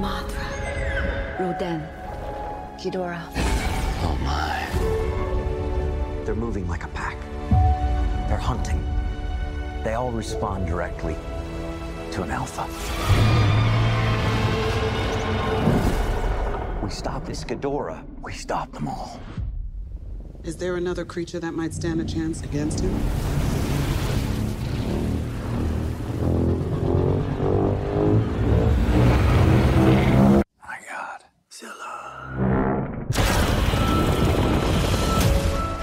Mothra, Rodan, Ghidorah. Oh my. They're moving like a pack. They're hunting. They all respond directly to an alpha. We stop this Ghidorah. We stop them all. Is there another creature that might stand a chance against him?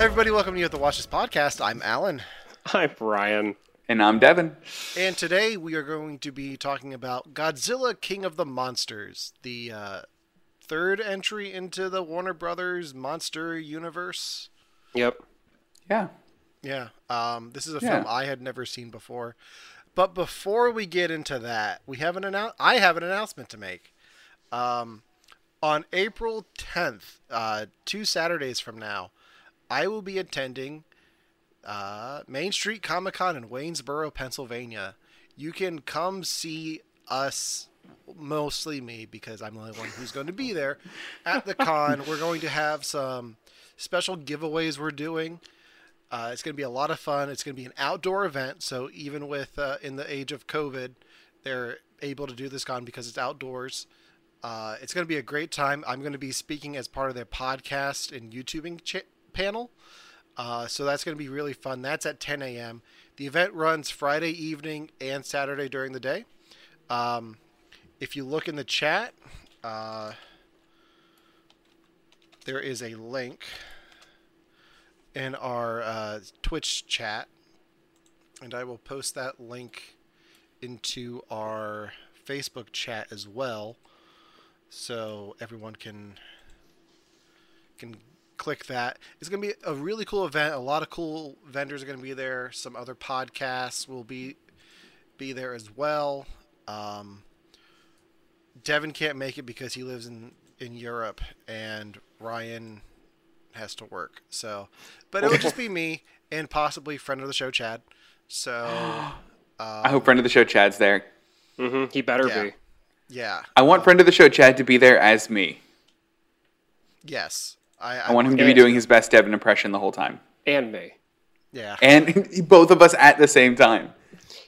Everybody, welcome to you at the Watch This podcast. I'm Allen, Hi, Brian. And I'm Devon. and today we are going to be talking about Godzilla King of the Monsters, the uh, third entry into the Warner Brothers monster universe. Yep. Yeah. Yeah, um, this is a Yeah. film I had never seen before. But before we get into that, we have an annou- I have an announcement to make. Um, on April 10th, uh, two Saturdays from now, I will be attending uh, Main Street Comic Con in Waynesboro, Pennsylvania. You can come see us, mostly me, because I'm the only one who's going to be there at the con. We're going to have some special giveaways we're doing. Uh, it's going to be a lot of fun. It's going to be an outdoor event, so even with uh, in the age of COVID, they're able to do this con because it's outdoors. Uh, it's going to be a great time. I'm going to be speaking as part of their podcast and YouTubing ch- panel, uh, so that's going to be really fun. That's at 10 a.m. The event runs Friday evening and Saturday during the day. Um, if you look in the chat, uh, there is a link in our uh, Twitch chat, and I will post that link into our Facebook chat as well, so everyone can can click that. It's going to be a really cool event. A lot of cool vendors are going to be there. Some other podcasts will be be there as well. Um, Devon can't make it because he lives in in Europe, and Ryan has to work. So, but it will just be me and possibly friend of the show, Chad. So, I hope friend of the show Chad's there. Mm-hmm. He better Yeah. be. yeah, I want friend of the show Chad to be there as me. yes, I, I want him to be doing his best Devon impression the whole time. And me. Yeah, And both of us at the same time.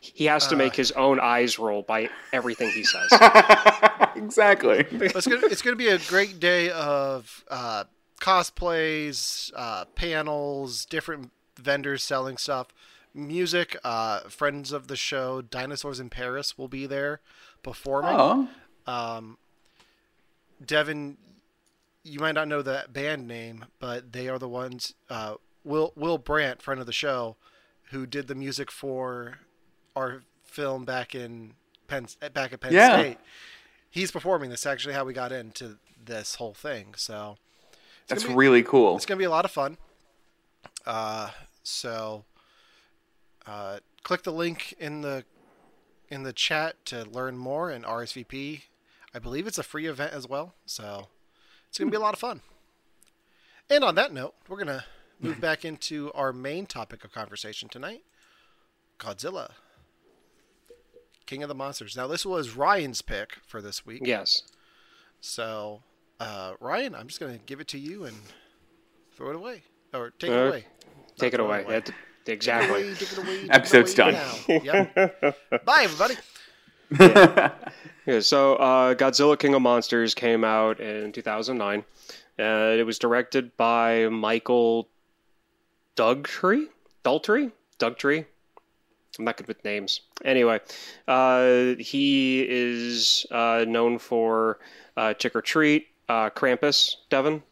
He has Uh. to make his own eyes roll by everything he says. Exactly. It's gonna it's gonna be a great day of uh, cosplays, uh, panels, different vendors selling stuff, music. Uh, friends of the show, Dinosaurs in Paris, will be there performing. Oh. Devin, you might not know that band name, but they are the ones. Uh, Will Will Brandt, friend of the show, who did the music for our film back in Penn back at Penn Yeah. State. He's performing. This is actually how we got into this whole thing. So That's be- really cool. it's gonna be a lot of fun. Uh, so uh, click the link in the in the chat to learn more and RSVP. I believe it's a free event as well, so it's gonna be a lot of fun. And on that note, we're gonna move back into our main topic of conversation tonight: Godzilla, King of the Monsters. Now, this was Ryan's pick for this week. yes. So, uh, Ryan, I'm just going to give it to you and throw it away. Or take Uh, it away. Take it away. it away. That- exactly. Take it away, take it away, it Episode's away done. Yep. Bye, everybody. Yeah, so uh, Godzilla King of Monsters came out in 2009. Uh, it was directed by Michael Dougtree? Daltrey? Dougtree? I'm not good with names. Anyway, uh, he is uh, known for uh, Trick or Treat, uh, Krampus, Devon,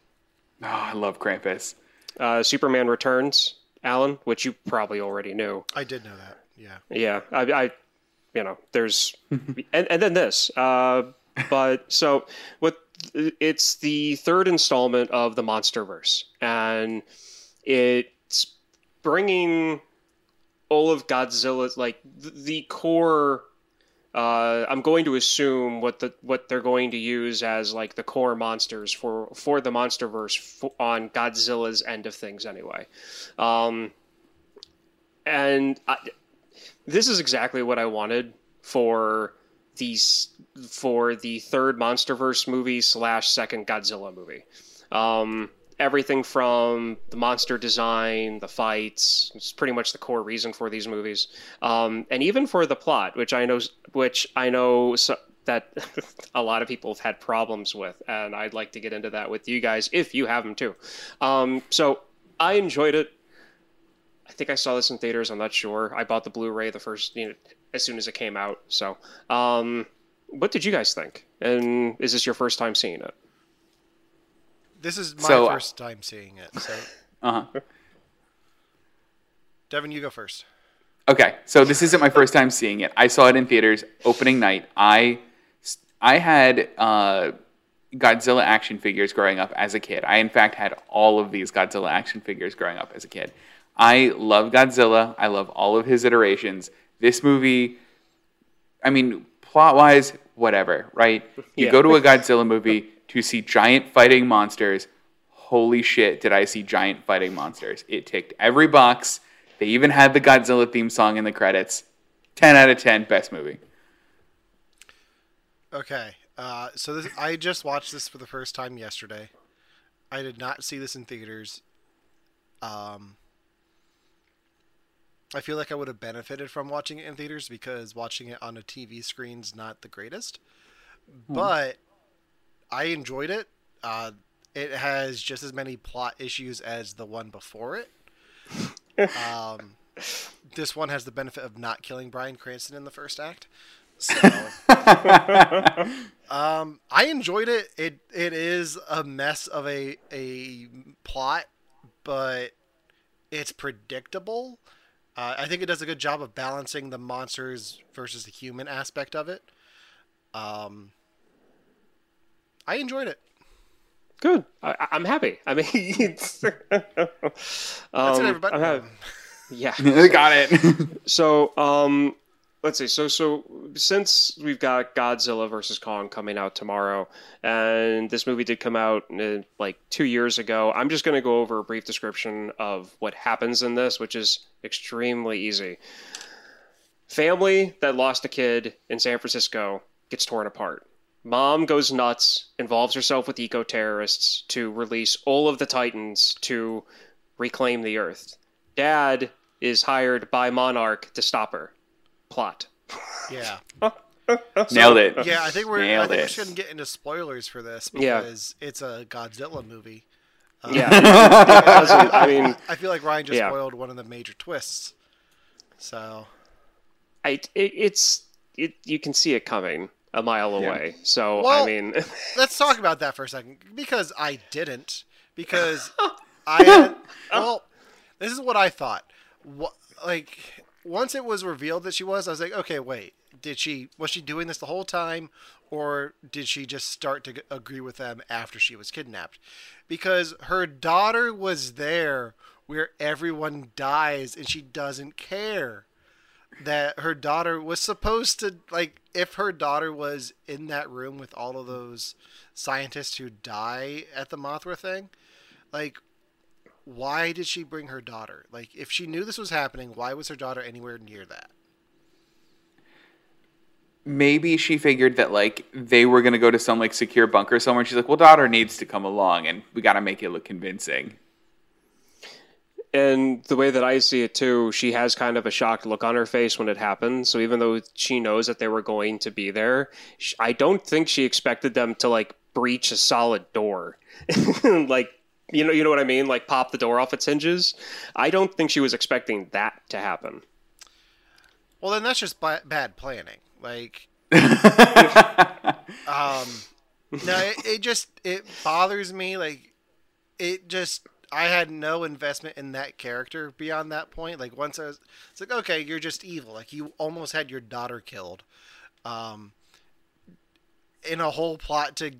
Oh, I love Krampus. uh, Superman Returns, Allen, which you probably already knew. I did know that. Yeah. Yeah, I, I you know, there's, and, and then this. Uh, but so what? It's the third installment of the MonsterVerse, and it's bringing all of Godzilla's like the core. Uh, I'm going to assume what the what they're going to use as like the core monsters for for the MonsterVerse f- on Godzilla's end of things anyway. Um, and I, this is exactly what I wanted for these for the third MonsterVerse movie slash second Godzilla movie. Um, everything from the monster design, the fights, it's pretty much the core reason for these movies, um, and even for the plot, which I know, which I know so, that a lot of people have had problems with, and I'd like to get into that with you guys if you have them too. Um, so I enjoyed it. I think I saw this in theaters. I'm not sure. I bought the Blu-ray the first, you know, as soon as it came out. So, um, what did you guys think? And is this your first time seeing it? This is my So, uh, first time seeing it. So, Uh huh. Devon, you go first. Okay, so this isn't my first time seeing it. I saw it in theaters opening night. I I had uh, Godzilla action figures growing up as a kid. I in fact had all of these Godzilla action figures growing up as a kid. I love Godzilla. I love all of his iterations. This movie, I mean, plot wise, whatever, right? You Yeah. go to a Godzilla movie to see giant fighting monsters. Holy shit, did I see giant fighting monsters? It ticked every box. They even had the Godzilla theme song in the credits. 10 out of 10, best movie. Okay. Uh, so this, I just watched this for the first time yesterday. I did not see this in theaters. Um, I feel like I would have benefited from watching it in theaters because watching it on a TV screen's not the greatest. But I enjoyed it. Uh, it has just as many plot issues as the one before it. um, this one has the benefit of not killing Bryan Cranston in the first act. So um, I enjoyed it. It it is a mess of a a plot, but it's predictable. Uh, I think it does a good job of balancing the monsters versus the human aspect of it. Um, I enjoyed it. Good. I, I- I'm happy. I mean, it's, um, That's it, everybody. I'm happy. Yeah. Got it. So, um, let's see. So, so since we've got Godzilla versus Kong coming out tomorrow, and this movie did come out uh, like two years ago, I'm just going to go over a brief description of what happens in this, which is extremely easy. Family that lost a kid in San Francisco gets torn apart. Mom goes nuts, involves herself with eco terrorists to release all of the Titans to reclaim the Earth. Dad is hired by Monarch to stop her. Plot. Yeah. Nailed it. Yeah, I think we're. I Nailed think we shouldn't get into spoilers for this Yeah. because it's a Godzilla movie. Yeah. Um, it I mean, I feel like Ryan just Yeah. spoiled one of the major twists. So I, it, it's it. You can see it coming a mile away. So Well- I mean, let's talk about that for a second because I didn't because I had, well, this is what I thought. What like once it was revealed that she was, I was like, okay, wait, did she was she doing this the whole time, or did she just start to agree with them after she was kidnapped? Because her daughter was there where everyone dies and she doesn't care that her daughter was supposed to like if her daughter was in that room with all of those scientists who die at the Mothra thing, like why did she bring her daughter? Like if she knew this was happening, why was her daughter anywhere near that? Maybe she figured that like they were gonna go to some like secure bunker somewhere. She's like, "Well, daughter needs to come along, and we got to make it look convincing." and the way that I see it too, she has kind of a shocked look on her face when it happens. So even though she knows that they were going to be there, I don't think she expected them to like breach a solid door, like. You know, you know what I mean? Like pop the door off its hinges. I don't think she was expecting that to happen. Well, then that's just ba- bad planning. Like, um, no, it, it just it bothers me. Like, it just I had no investment in that character beyond that point. Like once I was, it's like okay, you're just evil. Like you almost had your daughter killed, um, in a whole plot to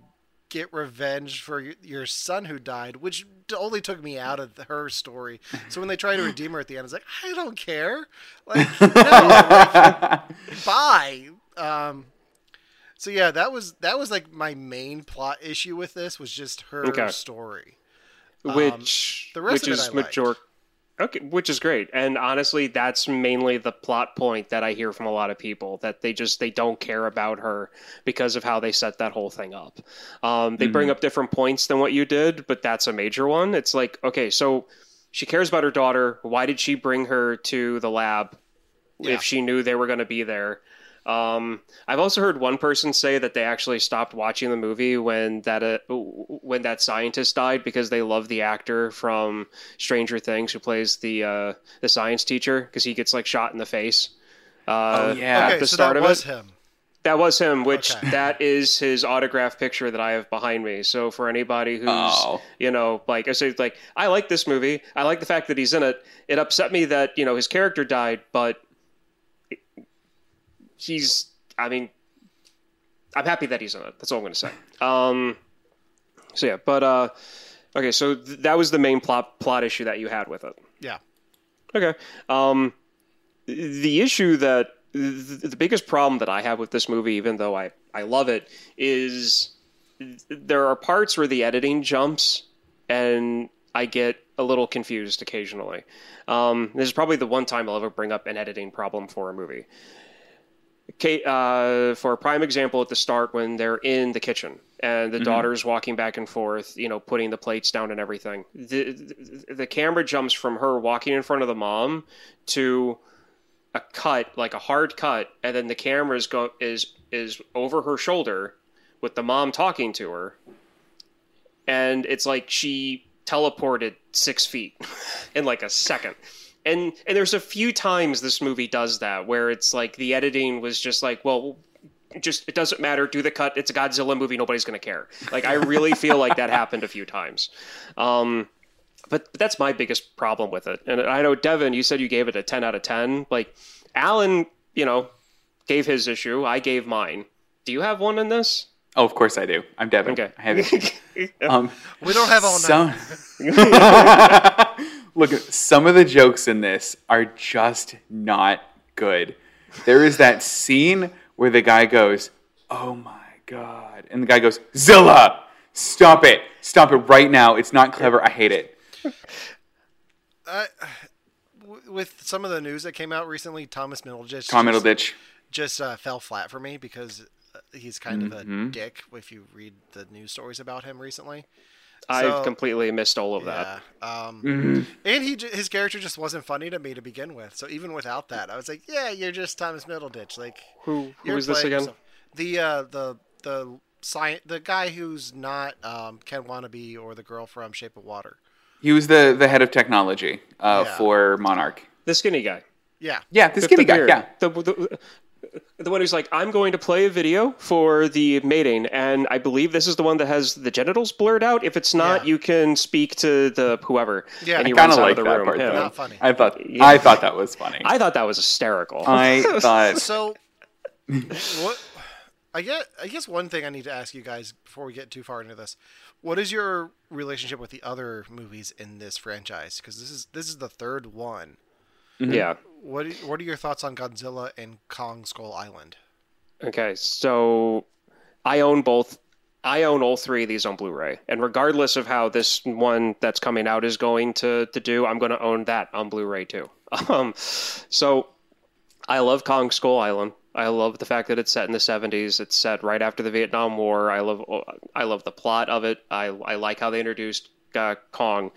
get revenge for your son who died, which only took me out of her story. So when they try to redeem her at the end, I was like, I don't care. Like, no, bye. Um, so yeah, that was that was like my main plot issue with this was just her Okay. story. Which Um, the rest which of it is I liked. major Okay, which is great. And honestly, that's mainly the plot point that I hear from a lot of people that they just they don't care about her because of how they set that whole thing up. Um, they bring up different points than what you did, but that's a major one. It's like, okay, so she cares about her daughter. Why did she bring her to the lab Yeah. if she knew they were going to be there? Um, I've also heard one person say that they actually stopped watching the movie when that uh, when that scientist died because they love the actor from Stranger Things who plays the uh, the science teacher because he gets like shot in the face. Uh, Oh, yeah. at okay, the so start that of was it. him. That was him, which Okay. that is his autograph picture that I have behind me. So for anybody who's, Oh. you know, like I say, like I like this movie. I like the fact that he's in it. It upset me that you know his character died, but he's. I mean, I'm happy that he's in it. That's all I'm going to say. Um, so yeah, but uh, okay, so th- that was the main plot plot issue that you had with it. Yeah. Okay. Um, the issue that the biggest problem that I have with this movie, even though I I love it, is there are parts where the editing jumps, and I get a little confused occasionally. Um, this is probably the one time I'll ever bring up an editing problem for a movie. Uh, for a prime example, at the start when they're in the kitchen and the daughter's walking back and forth, you know, putting the plates down and everything, the, the the camera jumps from her walking in front of the mom to a cut, like a hard cut, and then the camera is go is is over her shoulder with the mom talking to her, and it's like she teleported six feet in like a second. And and there's a few times this movie does that where it's like the editing was just like, well, just it doesn't matter. Do the cut. It's a Godzilla movie. Nobody's gonna care. Like I really feel like that happened a few times. Um, but that's my biggest problem with it. And I know Devon, you said you gave it a ten out of ten. Like Allen, you know, gave his issue. I gave mine. Do you have one in this? Oh, of course I do. I'm Devon. Okay. I have it. Um, We don't have all some... Look, some of the jokes in this are just not good. There is that scene where the guy goes, "Oh my god," and the guy goes, "Zilla, stop it, stop it right now. It's not clever. I hate it." W- With some of the news that came out recently, Thomas Middleditch Tom just, Middleditch. just uh, fell flat for me because uh, he's kind of Mm-hmm. a dick if you read the news stories about him recently. I've completely missed all of that. Yeah. Um, Mm-hmm. And he his character just wasn't funny to me to begin with. So even without that, I was like, yeah, you're just Thomas Middleditch. Like Who who you're this again? yourself. The uh, the the sci- the guy who's not um, Ken Watanabe or the girl from Shape of Water. He was the the head of technology uh, Yeah. for Monarch. The skinny guy. Yeah. Yeah, the The- skinny the guy. beard. Yeah. The, the, the one who's like, I'm going to play a video for the mating, and I believe this is the one that has the genitals blurred out. If it's not, Yeah. you can speak to the whoever. Yeah. and I Kind of like that room. part. Yeah. Not funny. I thought Yeah. I thought that was funny. I thought that was hysterical. I thought So, what? I guess I guess one thing I need to ask you guys before we get too far into this, what is your relationship with the other movies in this franchise? Because this is this is the third one. Yeah. What are- what are your thoughts on Godzilla and Kong Skull Island? Okay, so I own both. I own all three of these on Blu-ray, and regardless of how this one that's coming out is going to to do, I'm going to own that on Blu-ray too. Um, so I love Kong Skull Island. I love the fact that it's set in the 70s. It's set right after the Vietnam War. I love I love the plot of it. I I like how they introduced uh, Kong.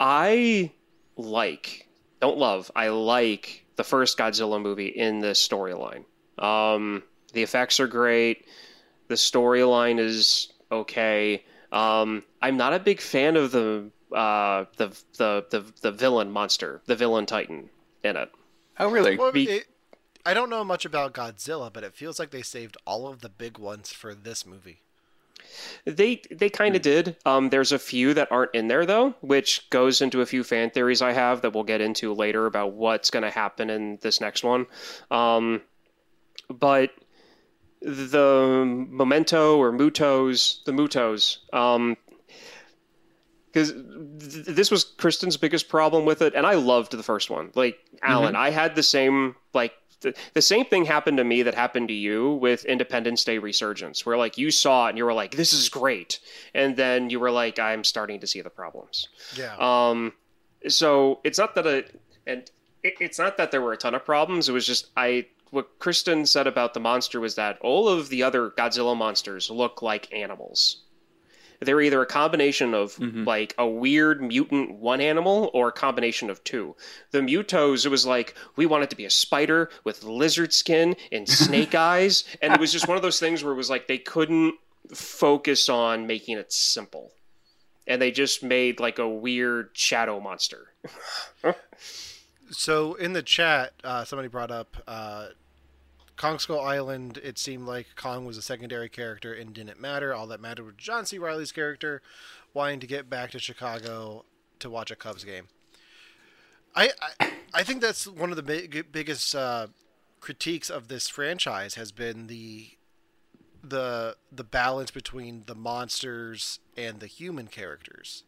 I like, don't love, I like the first Godzilla movie in this storyline. Um, the effects are great. The storyline is okay. Um, I'm not a big fan of the uh, the, the the the villain monster, the villain Titan in it. Oh really? Well, Be- it, I don't know much about Godzilla, but it feels like they saved all of the big ones for this movie. They they kind of did. Um, there's a few that aren't in there though, which goes into a few fan theories I have that we'll get into later about what's going to happen in this next one. Um, but the memento or mutos, the mutos, um, because th- this was Kristen's biggest problem with it, and I loved the first one. Like Alan, I had the same like the, the same thing happened to me that happened to you with Independence Day Resurgence, where like you saw it and you were like, "This is great," and then you were like, "I'm starting to see the problems." Yeah. Um, so it's not that it, and it, it's not that there were a ton of problems. It was just I. What Kristen said about the monster was that all of the other Godzilla monsters look like animals. They're either a combination of like a weird mutant one animal or a combination of two. The Mutos, it was like we want it to be a spider with lizard skin and snake eyes, and it was just one of those things where it was like they couldn't focus on making it simple and they just made like a weird shadow monster. So in the chat, uh, somebody brought up uh, Kong Skull Island. It seemed like Kong was a secondary character and didn't matter. All that mattered was John C. Reilly's character wanting to get back to Chicago to watch a Cubs game. I I, I think that's one of the big, biggest uh, critiques of this franchise has been the the the balance between the monsters and the human characters.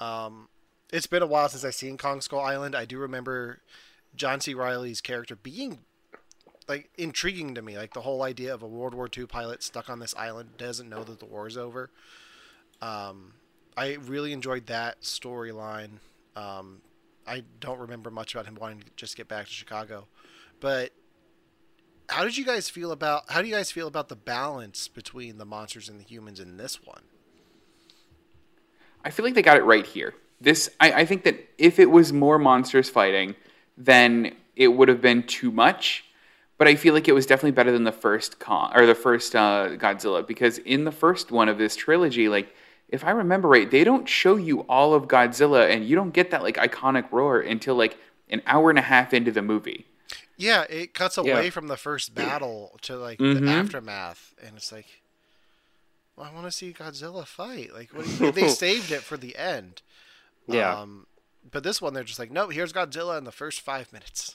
Um, it's been a while since I've seen Kong Skull Island. I do remember John C. Reilly's character being like intriguing to me, like the whole idea of a World War II pilot stuck on this island doesn't know that the war is over. Um, I really enjoyed that storyline. Um, I don't remember much about him wanting to just get back to Chicago, but how did you guys feel about how do you guys feel about the balance between the monsters and the humans in this one? I feel like they got it right here. This, I, I think that if it was more monsters fighting, then it would have been too much. But I feel like it was definitely better than the first Kong or the first uh, Godzilla because in the first one of this trilogy, like if I remember right, they don't show you all of Godzilla, and you don't get that like iconic roar until like an hour and a half into the movie. Yeah, it cuts away Yeah. from the first battle to like Mhm. the aftermath, and it's like, well, I want to see Godzilla fight. Like, they saved it for the end. Yeah. Um, but this one, they're just like, no, here's Godzilla in the first five minutes.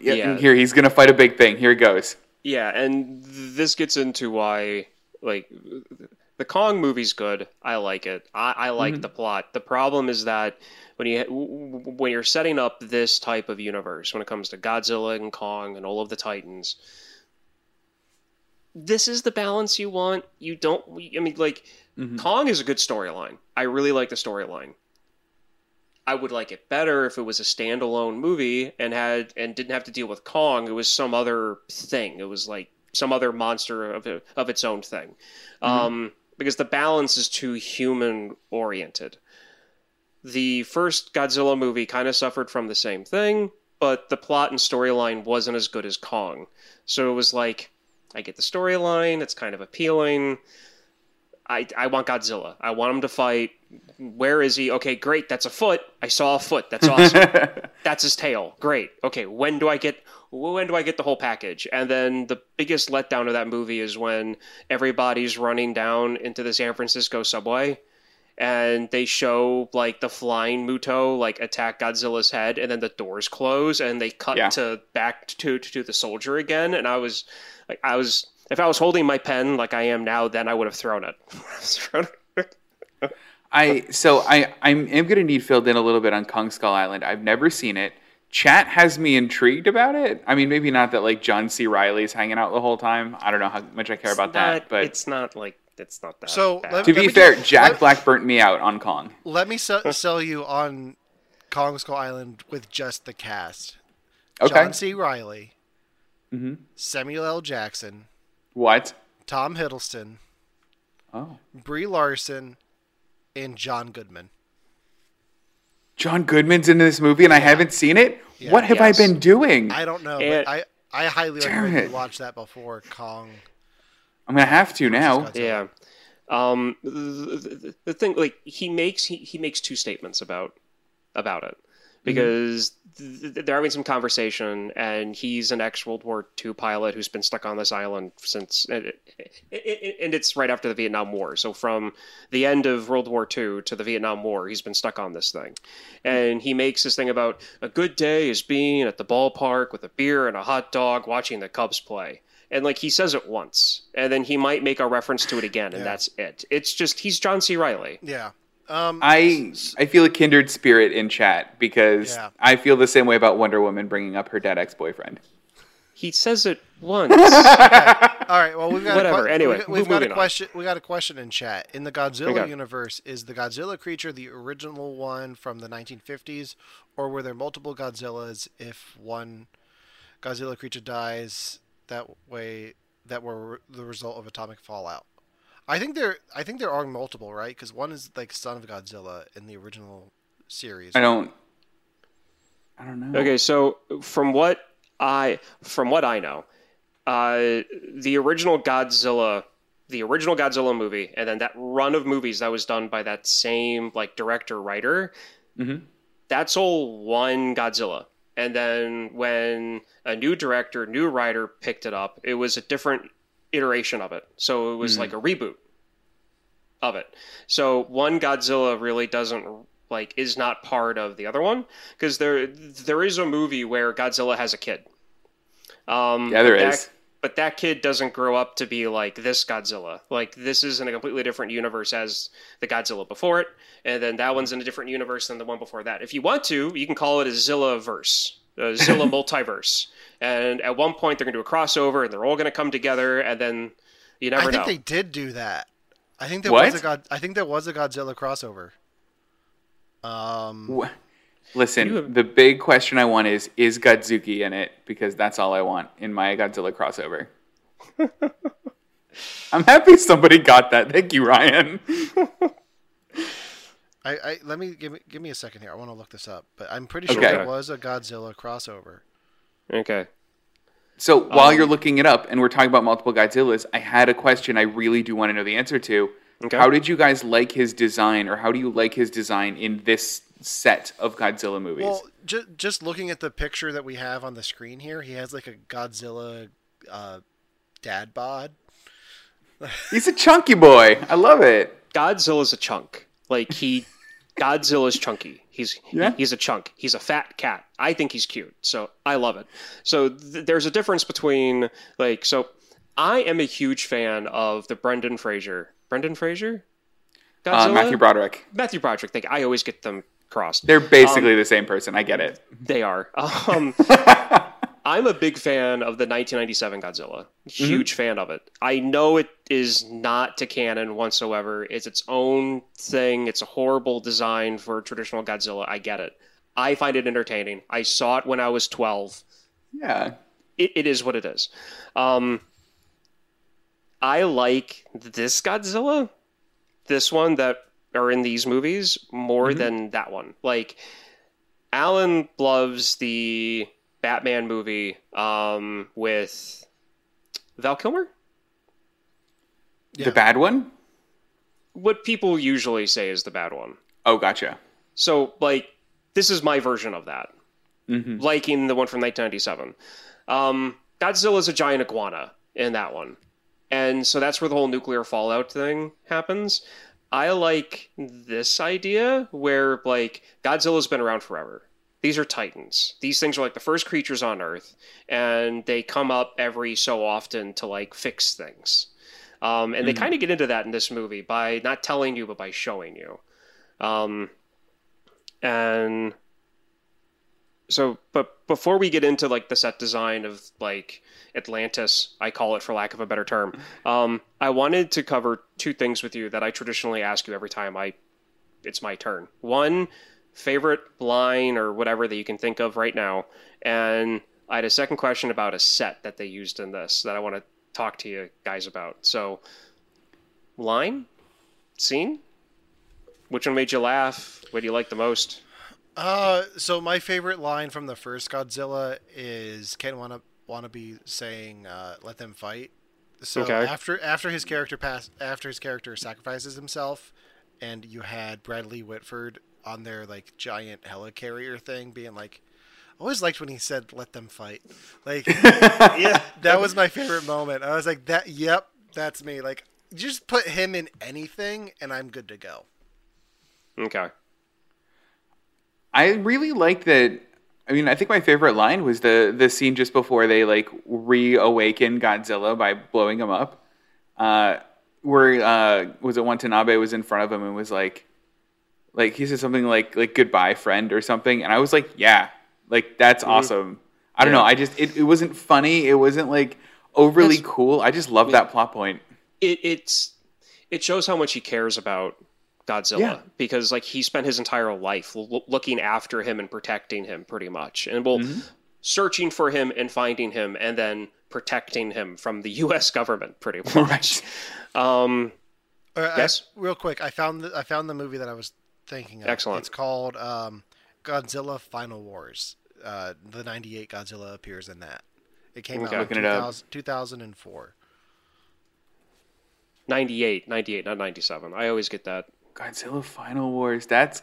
Yeah, Yeah. here he's gonna fight a big thing. Here it goes. Yeah, and this gets into why like the Kong movie's good. I like it. I, I like mm-hmm. the plot. The problem is that when you when you're setting up this type of universe, when it comes to Godzilla and Kong and all of the Titans, this is the balance you want. You don't. I mean, like mm-hmm. Kong is a good storyline. I really like the storyline. I would like it better if it was a standalone movie and had and didn't have to deal with Kong. It was some other thing. It was like some other monster of of its own thing. Um, because the balance is too human oriented. The first Godzilla movie kind of suffered from the same thing, but the plot and storyline wasn't as good as Kong. So it was like, I get the storyline, it's kind of appealing. I, I want Godzilla. I want him to fight. Where is he? Okay, great. That's a foot. I saw a foot. That's awesome. That's his tail. Great. Okay, when do I get when do I get the whole package? And then the biggest letdown of that movie is when everybody's running down into the San Francisco subway and they show like the flying Muto like attack Godzilla's head and then the doors close and they cut Yeah. to back to to the soldier again and I was like I was if I was holding my pen like I am now then I would have thrown it. I so I I'm am gonna need filled in a little bit on Kong Skull Island. I've never seen it. Chat has me intrigued about it. I mean, maybe not that like John C. Reilly's hanging out the whole time. I don't know how much I care about that, but it's not like it's not that So, bad. let- to be me fair, get- Jack let- Black burnt me out on Kong. Let me sell, sell you on Kong Skull Island with just the cast. Okay. John C. Reilly, mm-hmm. Samuel L. Jackson, What? Tom Hiddleston, Oh, Brie Larson, and John Goodman. John Goodman's in this movie, and I haven't seen it. Yeah. what have Yes. I been doing? I don't know, And- but I, I highly Damn recommend it. you watch that before Kong. I'm gonna have to now. Yeah. Um, the, the, the thing, like he makes he, he makes two statements about about it Mm-hmm. because th- th- they're having some conversation, and he's an ex World War II pilot who's been stuck on this island since, and, it, it, and it's right after the Vietnam War. So from the end of World War II to the Vietnam War, he's been stuck on this thing, mm-hmm. and he makes this thing about a good day is being at the ballpark with a beer and a hot dog, watching the Cubs play. And like he says it once, and then he might make a reference to it again, and Yeah. that's it. It's just he's John C. Reilly. Yeah. Um, I I feel a kindred spirit in chat because Yeah. I feel the same way about Wonder Woman bringing up her dead ex boyfriend. He says it once. All right. Well, we've got Whatever, A anyway, we- we've got moving a on. question. We got a question in chat. In the Godzilla Okay. universe, is the Godzilla creature the original one from the 1950s, or were there multiple Godzillas? If one Godzilla creature dies that way, that were the result of atomic fallout. I think there. I think there are multiple, right? Because one is like son of Godzilla in the original series. I don't. I don't know. Okay, so from what I from what I know, uh, the original Godzilla, the original Godzilla movie, and then that run of movies that was done by that same like director writer, that's all one Godzilla. And then when a new director, new writer picked it up, it was a different iteration of it. So it was like a reboot of it. So one Godzilla really doesn't like is not part of the other one because there there is a movie where Godzilla has a kid. Um, Yeah, there that- is. But that kid doesn't grow up to be like this Godzilla. Like this is in a completely different universe as the Godzilla before it, and then that one's in a different universe than the one before that. If you want to, you can call it a Zilla verse, a Zilla multiverse. And at one point, they're going to do a crossover, and they're all going to come together, and then you never know. I think know. they did do that. I think there What? was a God. I think there was a Godzilla crossover. Um. Wha- Listen, have- the big question I want is is Godzooky in it? Because that's all I want in my Godzilla crossover. I'm happy somebody got that. Thank you, Ryan. I, I let me give me give me a second here. I want to look this up, but I'm pretty sure Okay. there was a Godzilla crossover. okay. So while Um, you're looking it up and we're talking about multiple Godzillas, I had a question I really do want to know the answer to. Okay. How did you guys like his design, or how do you like his design in this set of Godzilla movies? Well, ju- just looking at the picture that we have on the screen here, he has like a Godzilla uh, dad bod. He's a chunky boy. I love it. Godzilla's a chunk. Like he, Godzilla's chunky. He's Yeah. he's a chunk. He's a fat cat. I think he's cute. So I love it. So th- there's a difference between like so. I am a huge fan of the Brendan Fraser. Brendan Fraser. Uh, Matthew Broderick. Matthew Broderick. Like I always get them crossed. They're basically the same person. I get it. They are. Um, I'm a big fan of the 1997 Godzilla. Huge fan of it. I know it is not to canon whatsoever. It's its own thing. It's a horrible design for traditional Godzilla. I get it. I find it entertaining. I saw it when I was 12. Yeah. It, it is what it is. Um, I like this Godzilla, this one that are in these movies more than that one. Like, Allen loves the Batman movie um, with Val Kilmer. Yeah. The bad one? What people usually say is the bad one. Oh, gotcha. So, like, this is my version of that. Liking the one from 1997. Um, Godzilla's a giant iguana in that one. And so that's where the whole nuclear fallout thing happens. I like this idea where, like, Godzilla's been around forever. These are titans. These things are like the first creatures on Earth, and they come up every so often to, like, fix things. Um, and they kind of get into that in this movie by not telling you, but by showing you. Um, and so but before we get into like the set design of like atlantis i call it for lack of a better term um, i wanted to cover two things with you that i traditionally ask you every time i it's my turn one favorite line or whatever that you can think of right now. And i had a second question about a set that they used in this that i want to talk to you guys about. So line? Scene? Which one made you laugh? What do you like the most? Uh, so my favorite line from the first Godzilla is Ken wanna wanna be saying, uh, "Let them fight." So Okay. after after his character pass after his character sacrifices himself, and you had Bradley Whitford on their like giant helicarrier thing, being like, I always liked when he said, "Let them fight." Like, yeah, that was my favorite moment. I was like, "That, yep, that's me." Like, just put him in anything, and I'm good to go. okay I really like that. I mean, I think my favorite line was the the scene just before they like reawaken Godzilla by blowing him up. Uh, where uh, was it Watanabe was in front of him and was like, like he said something like like goodbye friend or something, and I was like, yeah, like that's awesome. I don't Yeah. know. I just it, it wasn't funny. It wasn't like overly That's- cool. I just love that plot point. it, it's it shows how much he cares about Godzilla Yeah. because like he spent his entire life l- looking after him and protecting him pretty much and well Mm-hmm. searching for him and finding him and then protecting him from the US government pretty much. Right. Um Uh, I- Yes? real quick, I found the, I found the movie that I was thinking of. Excellent. It's called um, Godzilla Final Wars. Uh, the '98 Godzilla appears in that. It came Okay. out in Looking it 2000, 2004. 98, 98, not 97. I always get that. Godzilla Final Wars. That's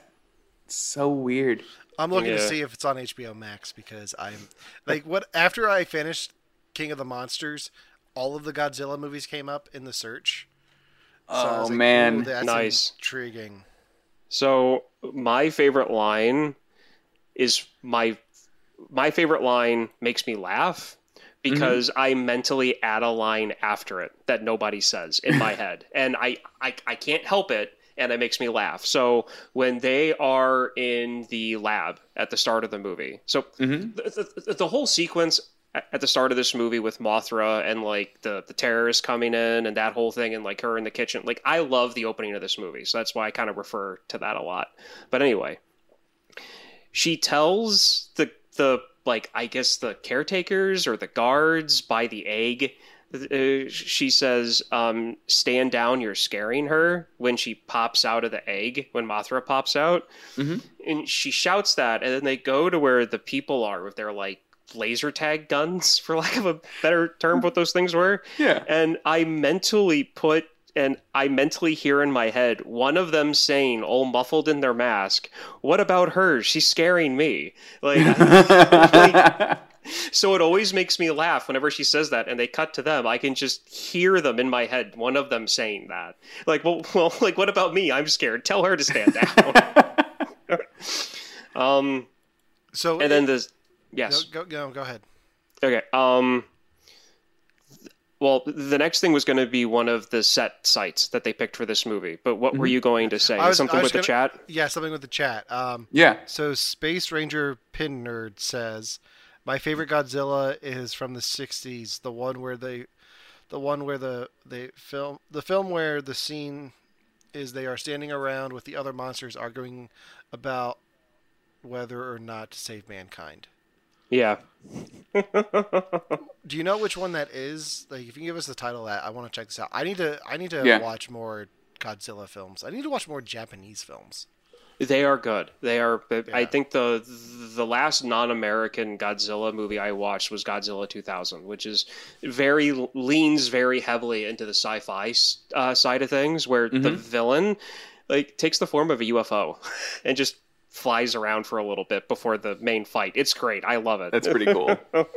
so weird. I'm looking to see if it's on HBO Max because I'm like what after I finished King of the Monsters, all of the Godzilla movies came up in the search. So Oh like, man. That's Nice. intriguing. So my favorite line is my my favorite line makes me laugh because mm-hmm. I mentally add a line after it that nobody says in my head, and I, I I can't help it, and it makes me laugh. So when they are in the lab at the start of the movie, so mm-hmm. the, the, the whole sequence at the start of this movie with Mothra and like the the terrorists coming in and that whole thing and like her in the kitchen, like I love the opening of this movie, so that's why I kind of refer to that a lot. But anyway, she tells the the like I guess the caretakers or the guards by the egg. Uh, she says, um, "Stand down! You're scaring her." When she pops out of the egg, when Mothra pops out, and she shouts that, and then they go to where the people are with their like laser tag guns, for lack of a better term, what those things were. Yeah. And I mentally put and I mentally hear in my head one of them saying, all muffled in their mask, "What about her? She's scaring me." Like, like, so it always makes me laugh whenever she says that, and they cut to them. I can just hear them in my head. One of them saying that, like, well, well, like, what about me? I'm scared. Tell her to stand down. um, So and then it- the yes, go, go go go ahead. Okay. Um. Well, the next thing was going to be one of the set sites that they picked for this movie. But what were you going to say? I was- Something with the gonna- chat? Yeah, something with the chat. Um, yeah. So Space Ranger Pin Nerd says, "My favorite Godzilla is from the '60s, the one where they, the one where the they film the film where the scene is they are standing around with the other monsters arguing about whether or not to save mankind." Yeah. Do you know which one that is? Like, if you can give us the title of that, I want to check this out. I need to. I need to Yeah. watch more Godzilla films. I need to watch more Japanese films. They are good. They are. I think the the last non-American Godzilla movie I watched was Godzilla 2000, which is very leans very heavily into the sci-fi uh, side of things, where the villain like takes the form of a UFO and just flies around for a little bit before the main fight. It's great. I love it. That's pretty cool.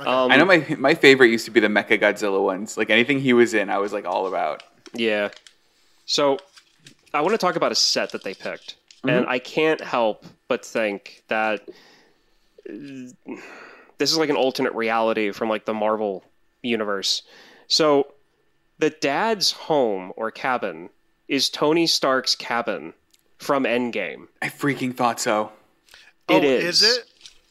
Um, I know my my favorite used to be the Mecha Godzilla ones. Like anything he was in, I was like all about. Yeah. So I want to talk about a set that they picked. And I can't help but think that this is like an alternate reality from like the Marvel universe. So the dad's home or cabin is Tony Stark's cabin from Endgame. I freaking thought so. It oh, is. is it?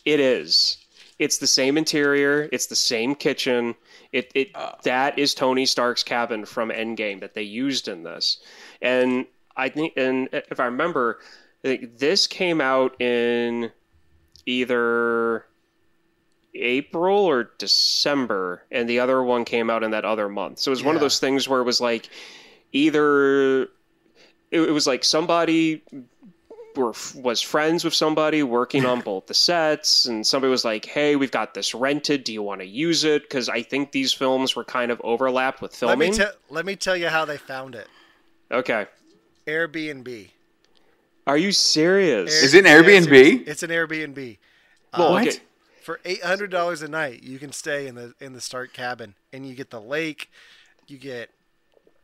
It is. It's the same interior. It's the same kitchen. It it uh. that is Tony Stark's cabin from Endgame that they used in this, and I think and if I remember, this came out in either April or December, and the other one came out in that other month. So it was one of those things where it was like either it, it was like somebody were was friends with somebody working on both the sets and somebody was like hey we've got this rented do you want to use it because i think these films were kind of overlapped with Let me filming. Let me tell you how they found it. okay Airbnb. are you serious Is it an Airbnb? seriously. It's an Airbnb. Uh, well, What? okay, For eight hundred dollars a night, you can stay in the in the Stark cabin, and you get the lake, you get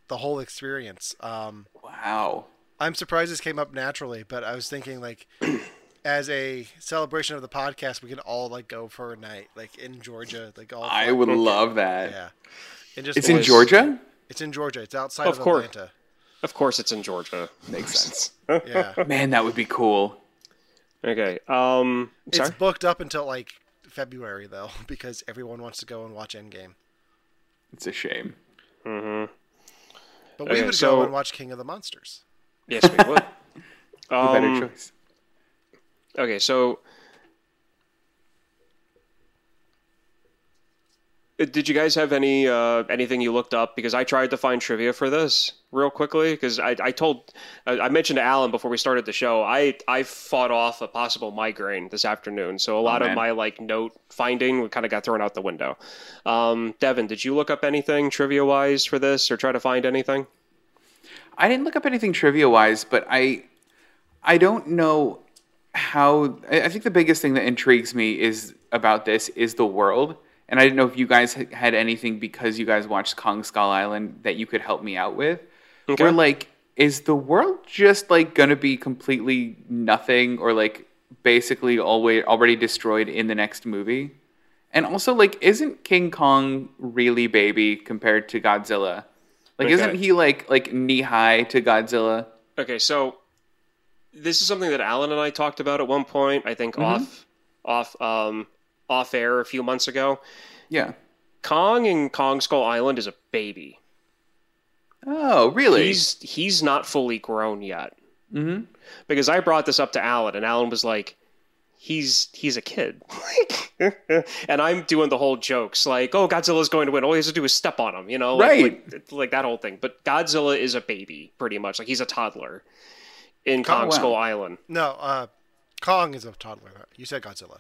the whole experience. Um, Wow. I'm surprised this came up naturally, but I was thinking like, as a celebration of the podcast, we can all like go for a night, like in Georgia, like all. I would love that. Yeah. And just It's in Georgia? It's in Georgia. It's outside Of of, course. Atlanta. of course it's in georgia Makes sense. Yeah. Man, that would be cool. okay um it's sorry booked up until like February though, because everyone wants to go and watch Endgame. It's a shame. But we Okay, would so- go and watch King of the Monsters. Yes, we would. The better Um, choice. Okay, so did you guys have any uh, anything you looked up? Because I tried to find trivia for this real quickly. Because I, I told I mentioned to Allen before we started the show. I I fought off a possible migraine this afternoon, so a lot of my like note finding kind of got thrown out the window. Um, Devon, did you look up anything trivia wise for this, or try to find anything? I didn't look up anything trivia wise, but I I don't know how I I think the biggest thing that intrigues me is about this is the world. And I didn't know if you guys had anything because you guys watched Kong Skull Island that you could help me out with. Okay. Where like is the world just like going to be completely nothing or like basically always already destroyed in the next movie? And also like isn't King Kong really baby compared to Godzilla? Like Okay. isn't he like like knee high to Godzilla? Okay, so this is something that Allen and I talked about at one point. I think off off um, off air a few months ago. Yeah. Kong in Kong Skull Island is a baby. Oh, really? He's he's not fully grown yet. Mm-hmm. Because I brought this up to Allen, and Allen was like, "He's he's a kid," and I'm doing the whole jokes like, "Oh, Godzilla's going to win. All he has to do is step on him," you know, like, Right. Like, like that whole thing. But Godzilla is a baby, pretty much. Like he's a toddler in Oh, Kong wow. Skull Island. No, uh, Kong is a toddler. You said Godzilla.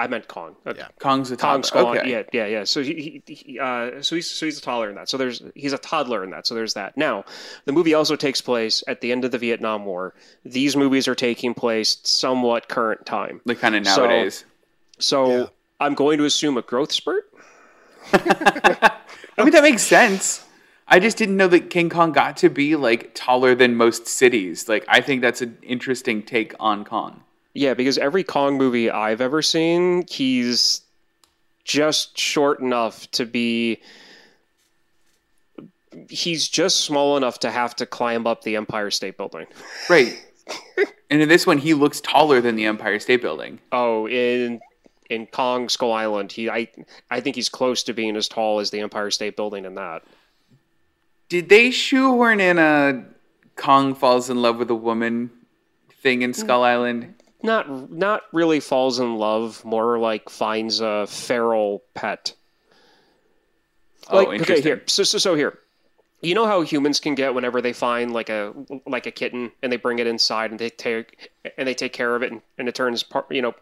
I meant Kong. Uh, Yeah. Kong's a Kong toddler. Skull. Okay. Yeah, yeah, yeah. So he, he, he uh, so he's so he's a toddler in that. So there's he's a toddler in that. So there's that. Now, the movie also takes place at the end of the Vietnam War. These movies are taking place somewhat current time. Like kind of So- nowadays. So Yeah. I'm going to assume a growth spurt. I mean, that makes sense. I just didn't know that King Kong got to be like taller than most cities. Like, I think that's an interesting take on Kong. Yeah, because every Kong movie I've ever seen, he's just short enough to be. He's just small enough to have to climb up the Empire State Building. Right. and in this one, he looks taller than the Empire State Building. Oh, in in Kong Skull Island, he I I think he's close to being as tall as the Empire State Building in that. Did they shoehorn in a Kong falls in love with a woman thing in Skull mm. Island? Not not really falls in love, more like finds a feral pet. Oh, okay, here. So so so here. You know how humans can get whenever they find like a like a kitten and they bring it inside and they take and they take care of it and, and it turns part you know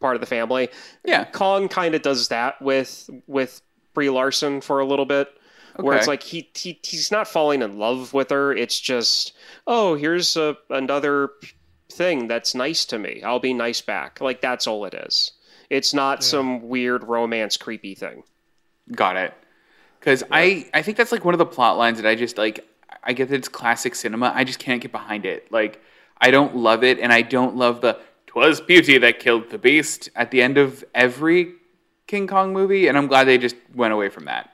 part of the family. Yeah. Kong kind of does that with with Brie Larson for a little bit, where it's like he, he he's not falling in love with her. It's just oh here's a, another thing that's nice to me. I'll be nice back. Like that's all it is. It's not some weird romance creepy thing. Got it. Because I, I think that's like one of the plot lines that I just like. I get that it's classic cinema. I just can't get behind it. Like, I don't love it, and I don't love the "'Twas beauty that killed the beast" at the end of every King Kong movie, and I'm glad they just went away from that.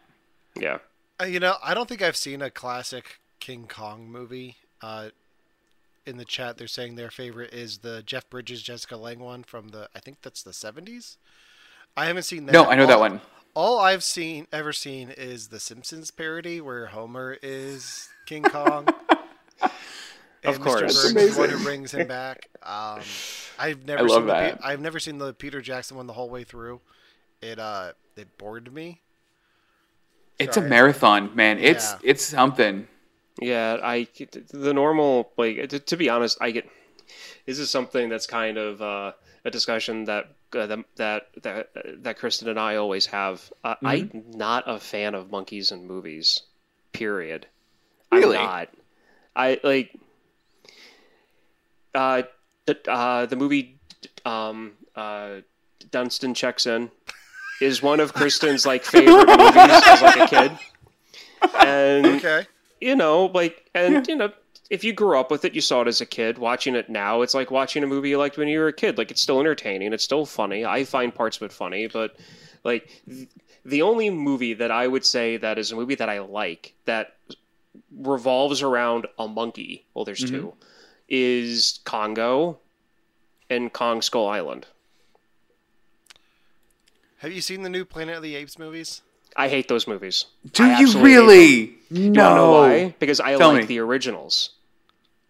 Yeah. Uh, you know, I don't think I've seen a classic King Kong movie. Uh, in the chat, they're saying their favorite is the Jeff Bridges, Jessica Lange one from the, I think that's the 70s. I haven't seen that. No, I know that one. All I've seen, ever seen, is the Simpsons parody where Homer is King Kong. Of course. Mr. Burns is the one who brings him back. Um, I've never I seen the, I've never seen the Peter Jackson one the whole way through. It uh, it bored me. It's Sorry. a marathon, man. It's Yeah. it's something. Yeah, I the normal like to, to be honest, I get this is something that's kind of uh, a discussion that uh, that that that that Kristen and I always have. Uh, I'm not a fan of monkeys in movies. Period. Really? I'm not. I like uh, d- uh the movie um uh Dunston checks in is one of Kristen's like favorite movies as like a kid. And Okay. You know, like, and you know, if you grew up with it, you saw it as a kid. Watching it now, it's like watching a movie you liked when you were a kid. Like, it's still entertaining. It's still funny. I find parts of it funny, but like, th- the only movie that I would say that is a movie that I like that revolves around a monkey. Well, there's mm-hmm. two. Is Congo and Kong Skull Island. Have you seen the new Planet of the Apes movies? I hate those movies. Do I you absolutely hate really? Do you no. know why? Because I Tell like me. the originals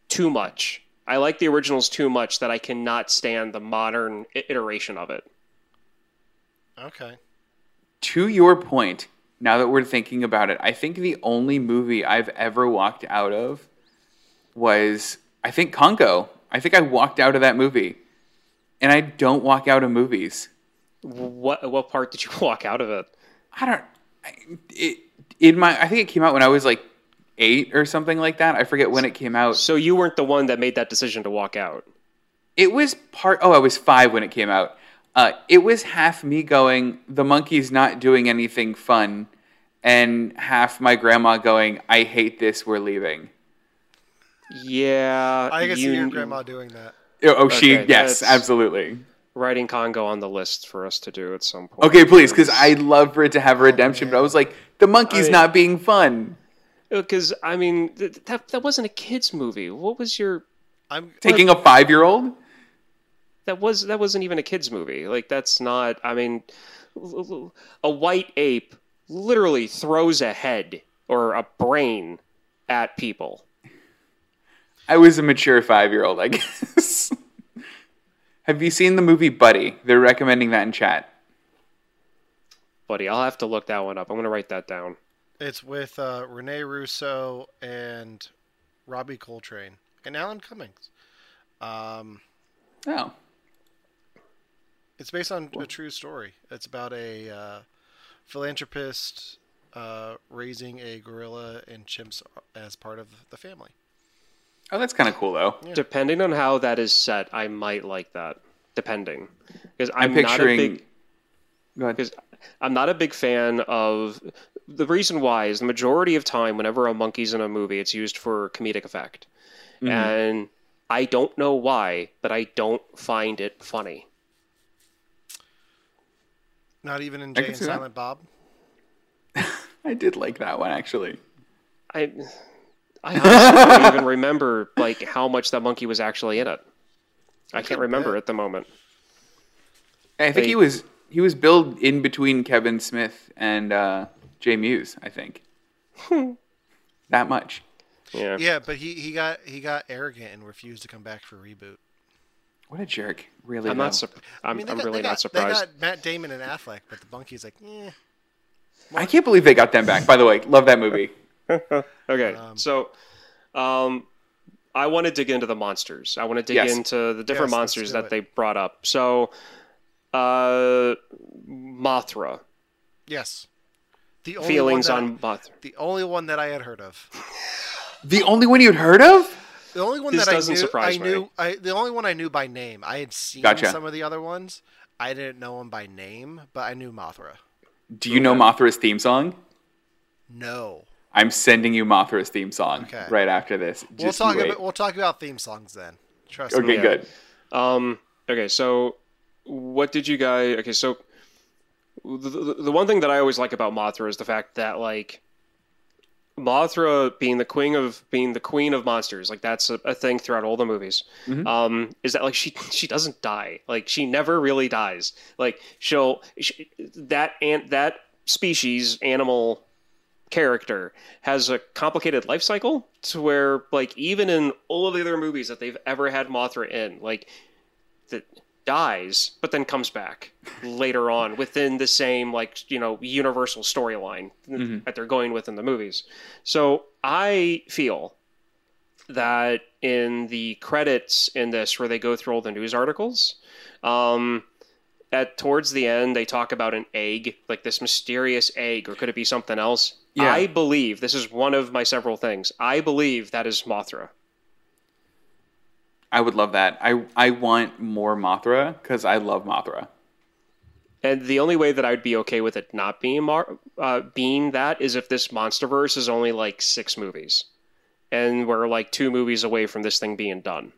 too much. I like the originals too much that I cannot stand the modern iteration of it. Okay. To your point, now that we're thinking about it, I think the only movie I've ever walked out of was I think Congo. I think I walked out of that movie. And I don't walk out of movies. What what part did you walk out of it? I don't I- it in my I think it came out when I was like 8 or something like that. I forget when it came out. So you weren't the one that made that decision to walk out. It was part. Oh, I was five when it came out. Uh, it was half me going, "The monkey's not doing anything fun," and half my grandma going, "I hate this. We're leaving." Yeah, I can see you- your grandma doing that. Oh, oh, she. Okay, Yes, absolutely. Writing Congo on the list for us to do at some point. Okay, please, because I'd love for it to have a redemption. but I was like, "The monkey's I- not being fun." Uh, because I mean th- that that wasn't a kids movie. What was your I'm Taking a five-year-old. that was that wasn't even a kids movie. Like that's not. I mean, a white ape literally throws a head or a brain at people. I was a mature five-year-old, I guess. have you seen the movie Buddy? They're recommending that in chat. Buddy, I'll have to look that one up. I'm gonna write that down. It's with uh, Rene Russo and Robbie Coltrane and Alan Cummings. Um, Oh, it's based on a true story. It's about a uh, philanthropist uh, raising a gorilla and chimps as part of the family. Oh, that's kind of cool though. Depending on how that is set, I might like that. Depending, because I'm, I'm not a big Go ahead. because I'm not a big fan of the reason why is the majority of time whenever a monkey's in a movie, it's used for comedic effect, Mm-hmm. and I don't know why, but I don't find it funny. Not even in Jay and see that. Silent Bob. I did like that one actually. I I honestly don't even remember like how much that monkey was actually in it. I can't remember at the moment. I think They- he was he was billed in between Kevin Smith and uh, Jay Mewes. I think that much. Yeah. Yeah, but he, he got he got arrogant and refused to come back for reboot. What a jerk! Really, I'm though. not. Sup- I'm, I mean, they I'm got- really they got, not surprised. They got Matt Damon and Affleck, but the monkey's like, eh. I can't believe they got them back. By the way, love that movie. Okay, so um, I want to dig into the monsters. I want to dig Yes. into the different Yes, monsters that it. they brought up. So, uh, Mothra. Yes. The only Feelings one that, on Mothra. the only one that I had heard of. The only one you'd heard of? The only one This that I doesn't knew, surprise I me. knew, I, the only one I knew by name. I had seen Gotcha. some of the other ones. I didn't know them by name, but I knew Mothra. Do you know Mothra's theme song? No. I'm sending you Mothra's theme song Okay. right after this. We'll Just talk wait. about we'll talk about theme songs then. Trust Okay, me. Yeah. good. Um, okay, so what did you guys? Okay, so the, the, the one thing that I always like about Mothra is the fact that like Mothra being the queen of being the queen of monsters, like that's a, a thing throughout all the movies. Um, is that like she she doesn't die, like she never really dies. Like she'll she, that and that species animal character has a complicated life cycle to where like even in all of the other movies that they've ever had Mothra in, like that dies but then comes back later on within the same like you know universal storyline that they're going with in the movies. So I feel that in the credits in this where they go through all the news articles um at towards the end they talk about an egg like this mysterious egg or could it be something else Yeah. i believe this is one of my several things i believe that is mothra I would love that. I I want more Mothra because I love Mothra. and the only way that i'd be okay with it not being Mar- uh, being that is if this monsterverse is only like six movies and we're like two movies away from this thing being done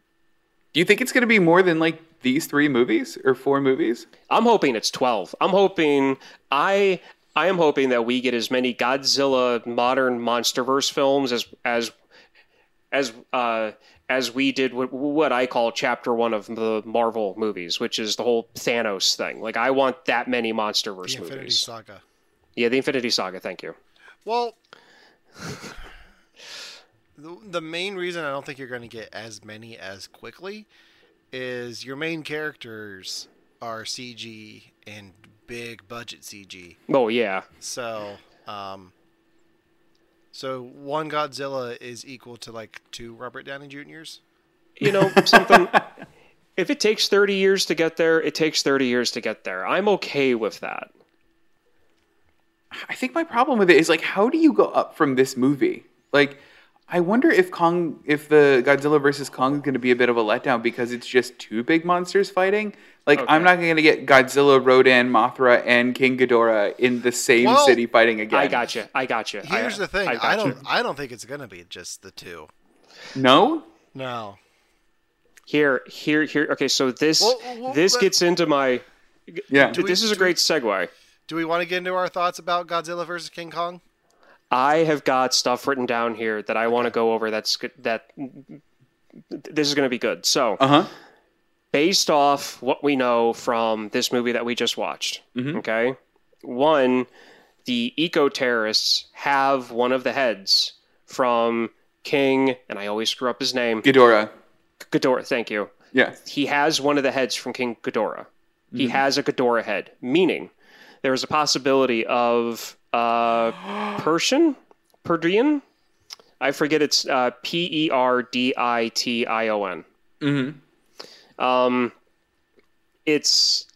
Do you think it's going to be more than like these three movies or four movies? I'm hoping it's 12. I'm hoping I I am hoping that we get as many Godzilla modern monsterverse films as as as uh, as we did what, what I call chapter one of the Marvel movies, which is the whole Thanos thing. Like I want that many MonsterVerse The Infinity movies. Saga. Yeah, the Infinity Saga. Thank you. Well, the, the main reason I don't think you're going to get as many as quickly is your main characters are CG and big budget CG. Oh yeah, So, um, so one Godzilla is equal to like two Robert Downey Juniors. you know something. if it takes thirty years to get there, it takes thirty years to get there. I'm okay with that. I think my problem with it is like, how do you go up from this movie? Like, I wonder if Kong, if the Godzilla versus Kong is going to be a bit of a letdown because it's just two big monsters fighting. Like, I'm not going to get Godzilla, Rodan, Mothra, and King Ghidorah in the same Well, city fighting again. I got you. I got you. Here's the thing: I, I, don't, you. I don't think it's going to be just the two. No, No. Here, here, here. Okay, so this Well, well, this but- gets into my. yeah. we- this is a do great segue. Do we want to get into our thoughts about Godzilla versus King Kong? I have got stuff written down here that I want to go over. That's good. That this is going to be good. So, Uh huh. based off what we know from this movie that we just watched, okay, one, the eco terrorists have one of the heads from King, and I always screw up his name, Ghidorah. Ghidorah. Thank you. Yeah. he has one of the heads from King Ghidorah. He has a Ghidorah head, meaning there is a possibility of uh, Persian, Perdian. I forget it's uh, P E R D I T I O N. Mm-hmm. Um, it's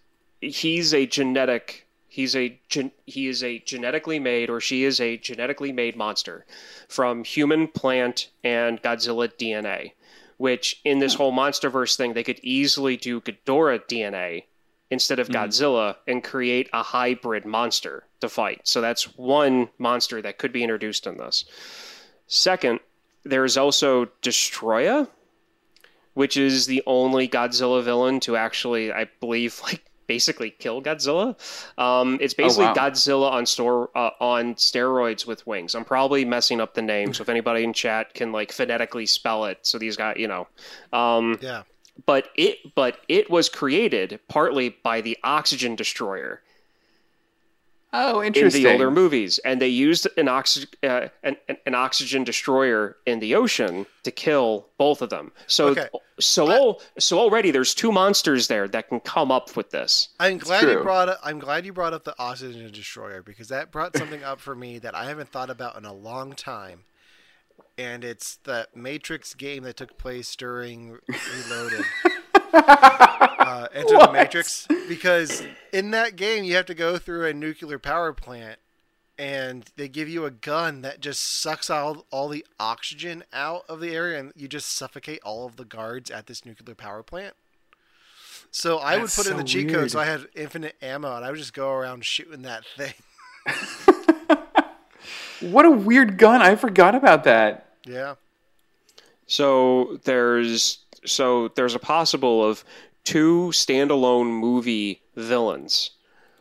he's a genetic. He's a gen, he is a genetically made, or she is a genetically made monster from human, plant, and Godzilla DNA which in this whole MonsterVerse thing, they could easily do Ghidorah DNA instead of Godzilla and create a hybrid monster to fight. So that's one monster that could be introduced in this. Second, there is also Destoroyah, which is the only Godzilla villain to actually, I believe, like basically kill Godzilla. Um, it's basically wow. Godzilla on store uh, on steroids with wings. I'm probably messing up the name, so if anybody in chat can like phonetically spell it, so these guys, you know. Um, Yeah. but it but it was created partly by the oxygen destroyer Oh, interesting. in interesting. the older movies, and they used an, oxy- uh, an, an, an oxygen destroyer in the ocean to kill both of them. So, Okay. so, al- so already there's two monsters there that can come up with this. I'm glad you brought up. I'm glad you brought up the oxygen destroyer because that brought something up for me that I haven't thought about in a long time, and it's the Matrix game that took place during Reloaded. uh, Enter the Matrix because in that game you have to go through a nuclear power plant, and they give you a gun that just sucks all all the oxygen out of the area, and you just suffocate all of the guards at this nuclear power plant. So I would That's put in the so cheat code so I had infinite ammo, and I would just go around shooting that thing. What a weird gun. I forgot about that. Yeah. So there's so there's a possible of two standalone movie villains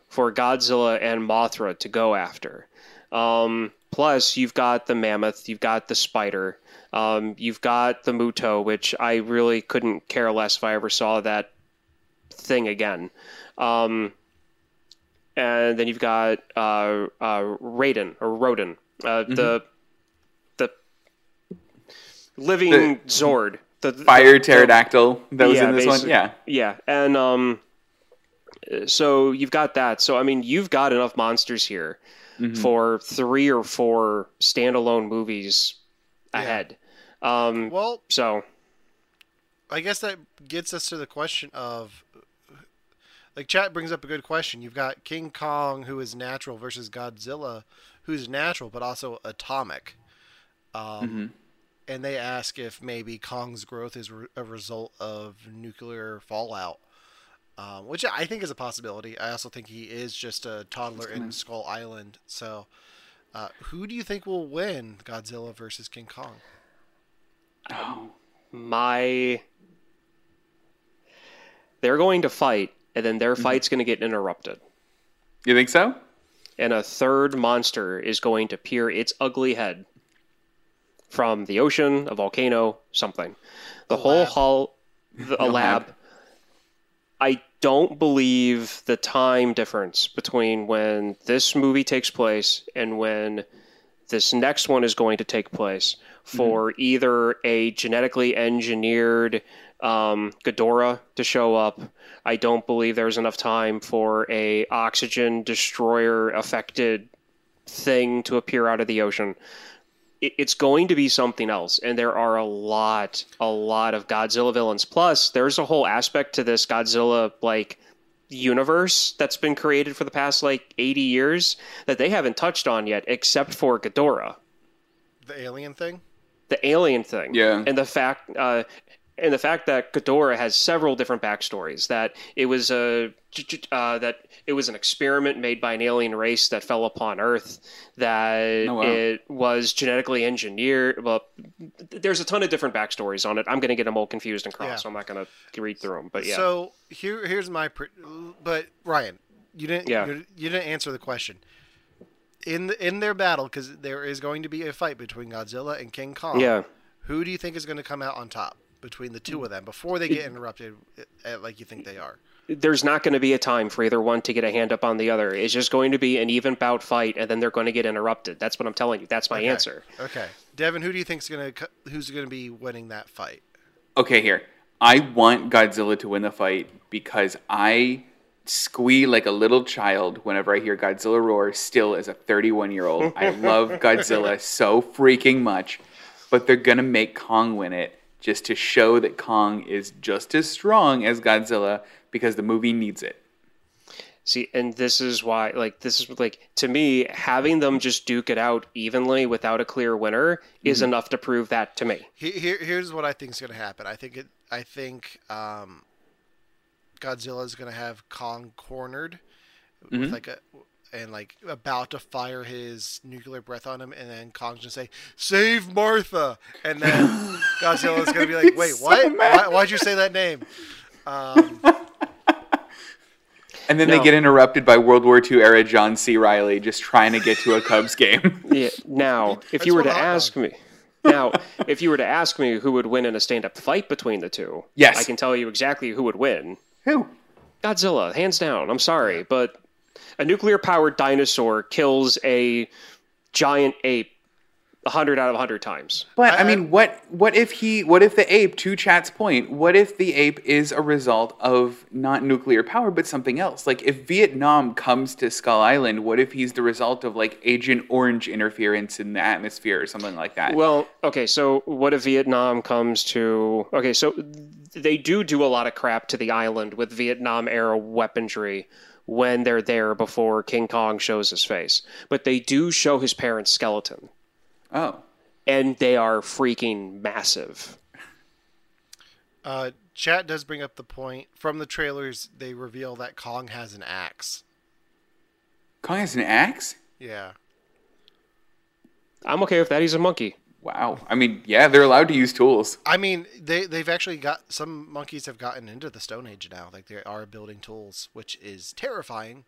for Godzilla and Mothra to go after. Um, plus, you've got the mammoth, you've got the spider, um, you've got the Muto, which I really couldn't care less if I ever saw that thing again. Um, and then you've got uh, uh, Raiden or Rodin, uh, the the living The- Zord, the the- Fire the- pterodactyl that was in this one. Yeah. yeah, and um, so you've got that. So I mean, you've got enough monsters here Mm-hmm. for three or four standalone movies ahead. Um, Well, so I guess that gets us to the question of like chat brings up a good question. You've got King Kong who is natural versus Godzilla who's natural but also atomic. Um, and they ask if maybe Kong's growth is re- a result of nuclear fallout. Um, which I think is a possibility. I also think he is just a toddler in Skull Island. So, uh, who do you think will win Godzilla versus King Kong? my they're going to fight, and then their fight's going to get interrupted. You think so? and a third monster is going to peer its ugly head from the ocean, a volcano, something. The whole lab. hull, the, a No lab. lab. I don't believe the time difference between when this movie takes place and when this next one is going to take place for either a genetically engineered um, Ghidorah to show up. I don't believe there's enough time for a oxygen destroyer affected thing to appear out of the ocean. It- It's going to be something else, and there are a lot, a lot of Godzilla villains. Plus, there's a whole aspect to this Godzilla like universe that's been created for the past like 80 years that they haven't touched on yet, except for Ghidorah The alien thing. the alien thing. Yeah. And the fact uh, and the fact that Ghidorah has several different backstories. That it was a uh, that it was an experiment made by an alien race that fell upon Earth. That Oh, wow. it was genetically engineered. Well, there's a ton of different backstories on it. I'm going to get them all confused and cross, Yeah. so I'm not going to read through them. But yeah, So here, here's my. Pr- but Ryan, you didn't. Yeah. You, you didn't answer the question. In the, in their battle, because there is going to be a fight between Godzilla and King Kong. yeah. Who do you think is going to come out on top between the two of them before they get interrupted, uh, like you think they are? there's not going to be a time for either one to get a hand up on the other. It's just going to be an even bout fight, and then they're going to get interrupted. That's what I'm telling you. That's my Okay. answer. Okay, Devon, who do you think's going to who's going to be winning that fight? Okay, here. I want Godzilla to win the fight because I squee like a little child whenever I hear Godzilla roar, still as a 31 year old. I love Godzilla so freaking much, but they're going to make Kong win it just to show that Kong is just as strong as Godzilla because the movie needs it. See, and this is why, like, this is like to me, having them just duke it out evenly without a clear winner is enough to prove that to me. Here, here's what I think is going to happen. I think it. I think um, Godzilla is going to have Kong cornered with like a and like about to fire his nuclear breath on him, and then Kong's gonna say, "Save Martha," and then Godzilla's gonna be like, "Wait, so what? mad. Why, why'd you say that name?" Um, And then No. they get interrupted by World War II era John C. Reilly just trying to get to a Cubs game. Yeah. Now, if That's you were to a hot ask me, now, if you were to ask me who would win in a stand-up fight between the two, Yes. I can tell you exactly who would win. Who? Godzilla, hands down. I'm sorry, but a nuclear-powered dinosaur kills a giant ape hundred out of hundred times. But I, I- mean, what what if he? What if the ape? To Chat's point, what if the ape is a result of not nuclear power, but something else? Like if Vietnam comes to Skull Island, what if he's the result of like Agent Orange interference in the atmosphere or something like that? Well, okay, so what if Vietnam comes to. Okay, so they do do a lot of crap to the island with Vietnam era weaponry when they're there before King Kong shows his face. But they do show his parents' skeleton, oh, and they are freaking massive. uh, chat does bring up the point from the trailers. They reveal that Kong has an axe. Kong has an axe. Yeah. I'm okay with that. He's a monkey. Wow. I mean, yeah, they're allowed to use tools. I mean, they they've actually got some monkeys have gotten into the Stone Age now. Like they are building tools, which is terrifying.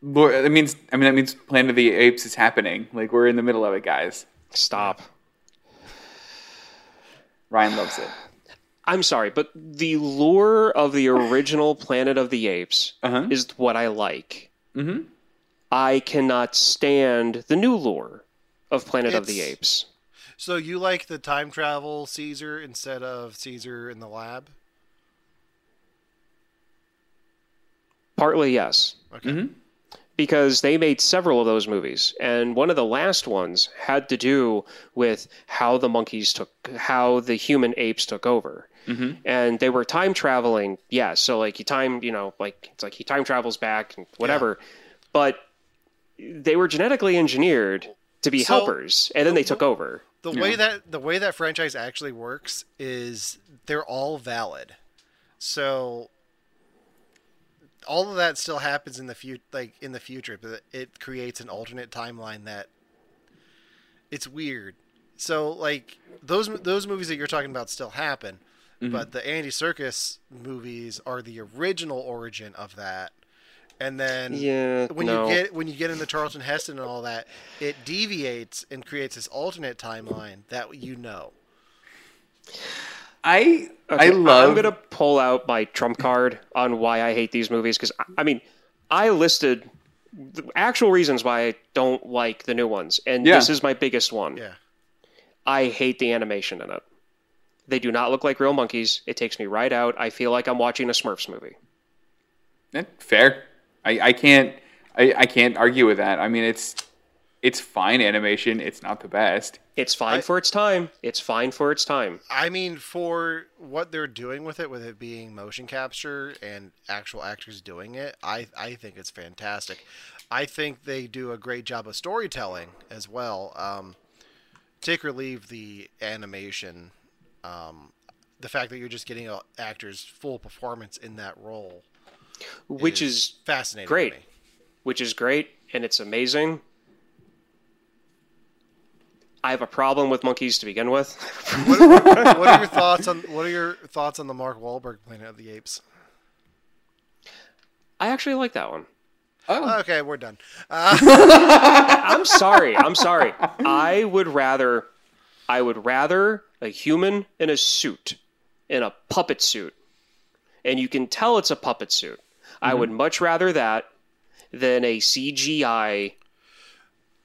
Lord, that means I mean that means Planet of the Apes is happening. Like we're in the middle of it, guys. Stop. Ryan loves it. I'm sorry, but the lure of the original Planet of the Apes Uh-huh. is what I like. Mm-hmm. I cannot stand the new lure of Planet of the Apes. So you like the time travel Caesar instead of Caesar in the lab? Partly, yes. Okay. Mm-hmm. Because they made several of those movies, and one of the last ones had to do with how the monkeys took, how the human apes took over, mm-hmm. and they were time traveling. Yeah, so like he time, you know, like it's like he time travels back and whatever, but they were genetically engineered to be So- helpers, and then they took over. The way that the way that franchise actually works is they're all valid. So all of that still happens in the future like in the future, but it creates an alternate timeline that it's weird. So like those those movies that you're talking about still happen, mm-hmm. but the Andy Serkis movies are the original origin of that. And then Yeah, when no. you get when you get into Charlton Heston and all that, it deviates and creates this alternate timeline that you know. I Okay, I love I'm gonna pull out my trump card on why I hate these movies because I mean, I listed the actual reasons why I don't like the new ones, and Yeah. this is my biggest one. Yeah. I hate the animation in it. They do not look like real monkeys. It takes me right out. I feel like I'm watching a Smurfs movie. Eh, fair. I, I can't I, I can't argue with that. I mean it's it's fine animation. It's not the best. It's fine for its time. It's fine for its time. I mean, for what they're doing with it, with it being motion capture and actual actors doing it, I I think it's fantastic. I think they do a great job of storytelling as well. Um, take or leave the animation, um, the fact that you're just getting a actor's full performance in that role, Which is fascinating. to great. me. which is great and it's amazing. I have a problem with monkeys to begin with. What, what, what are your thoughts on what are your thoughts on the Mark Wahlberg Planet of the Apes? I actually like that one. Oh, Okay, we're done. Uh, I'm sorry. I'm sorry. I would rather I would rather a human in a suit, in a puppet suit. And you can tell it's a puppet suit. I would much rather that than a CGI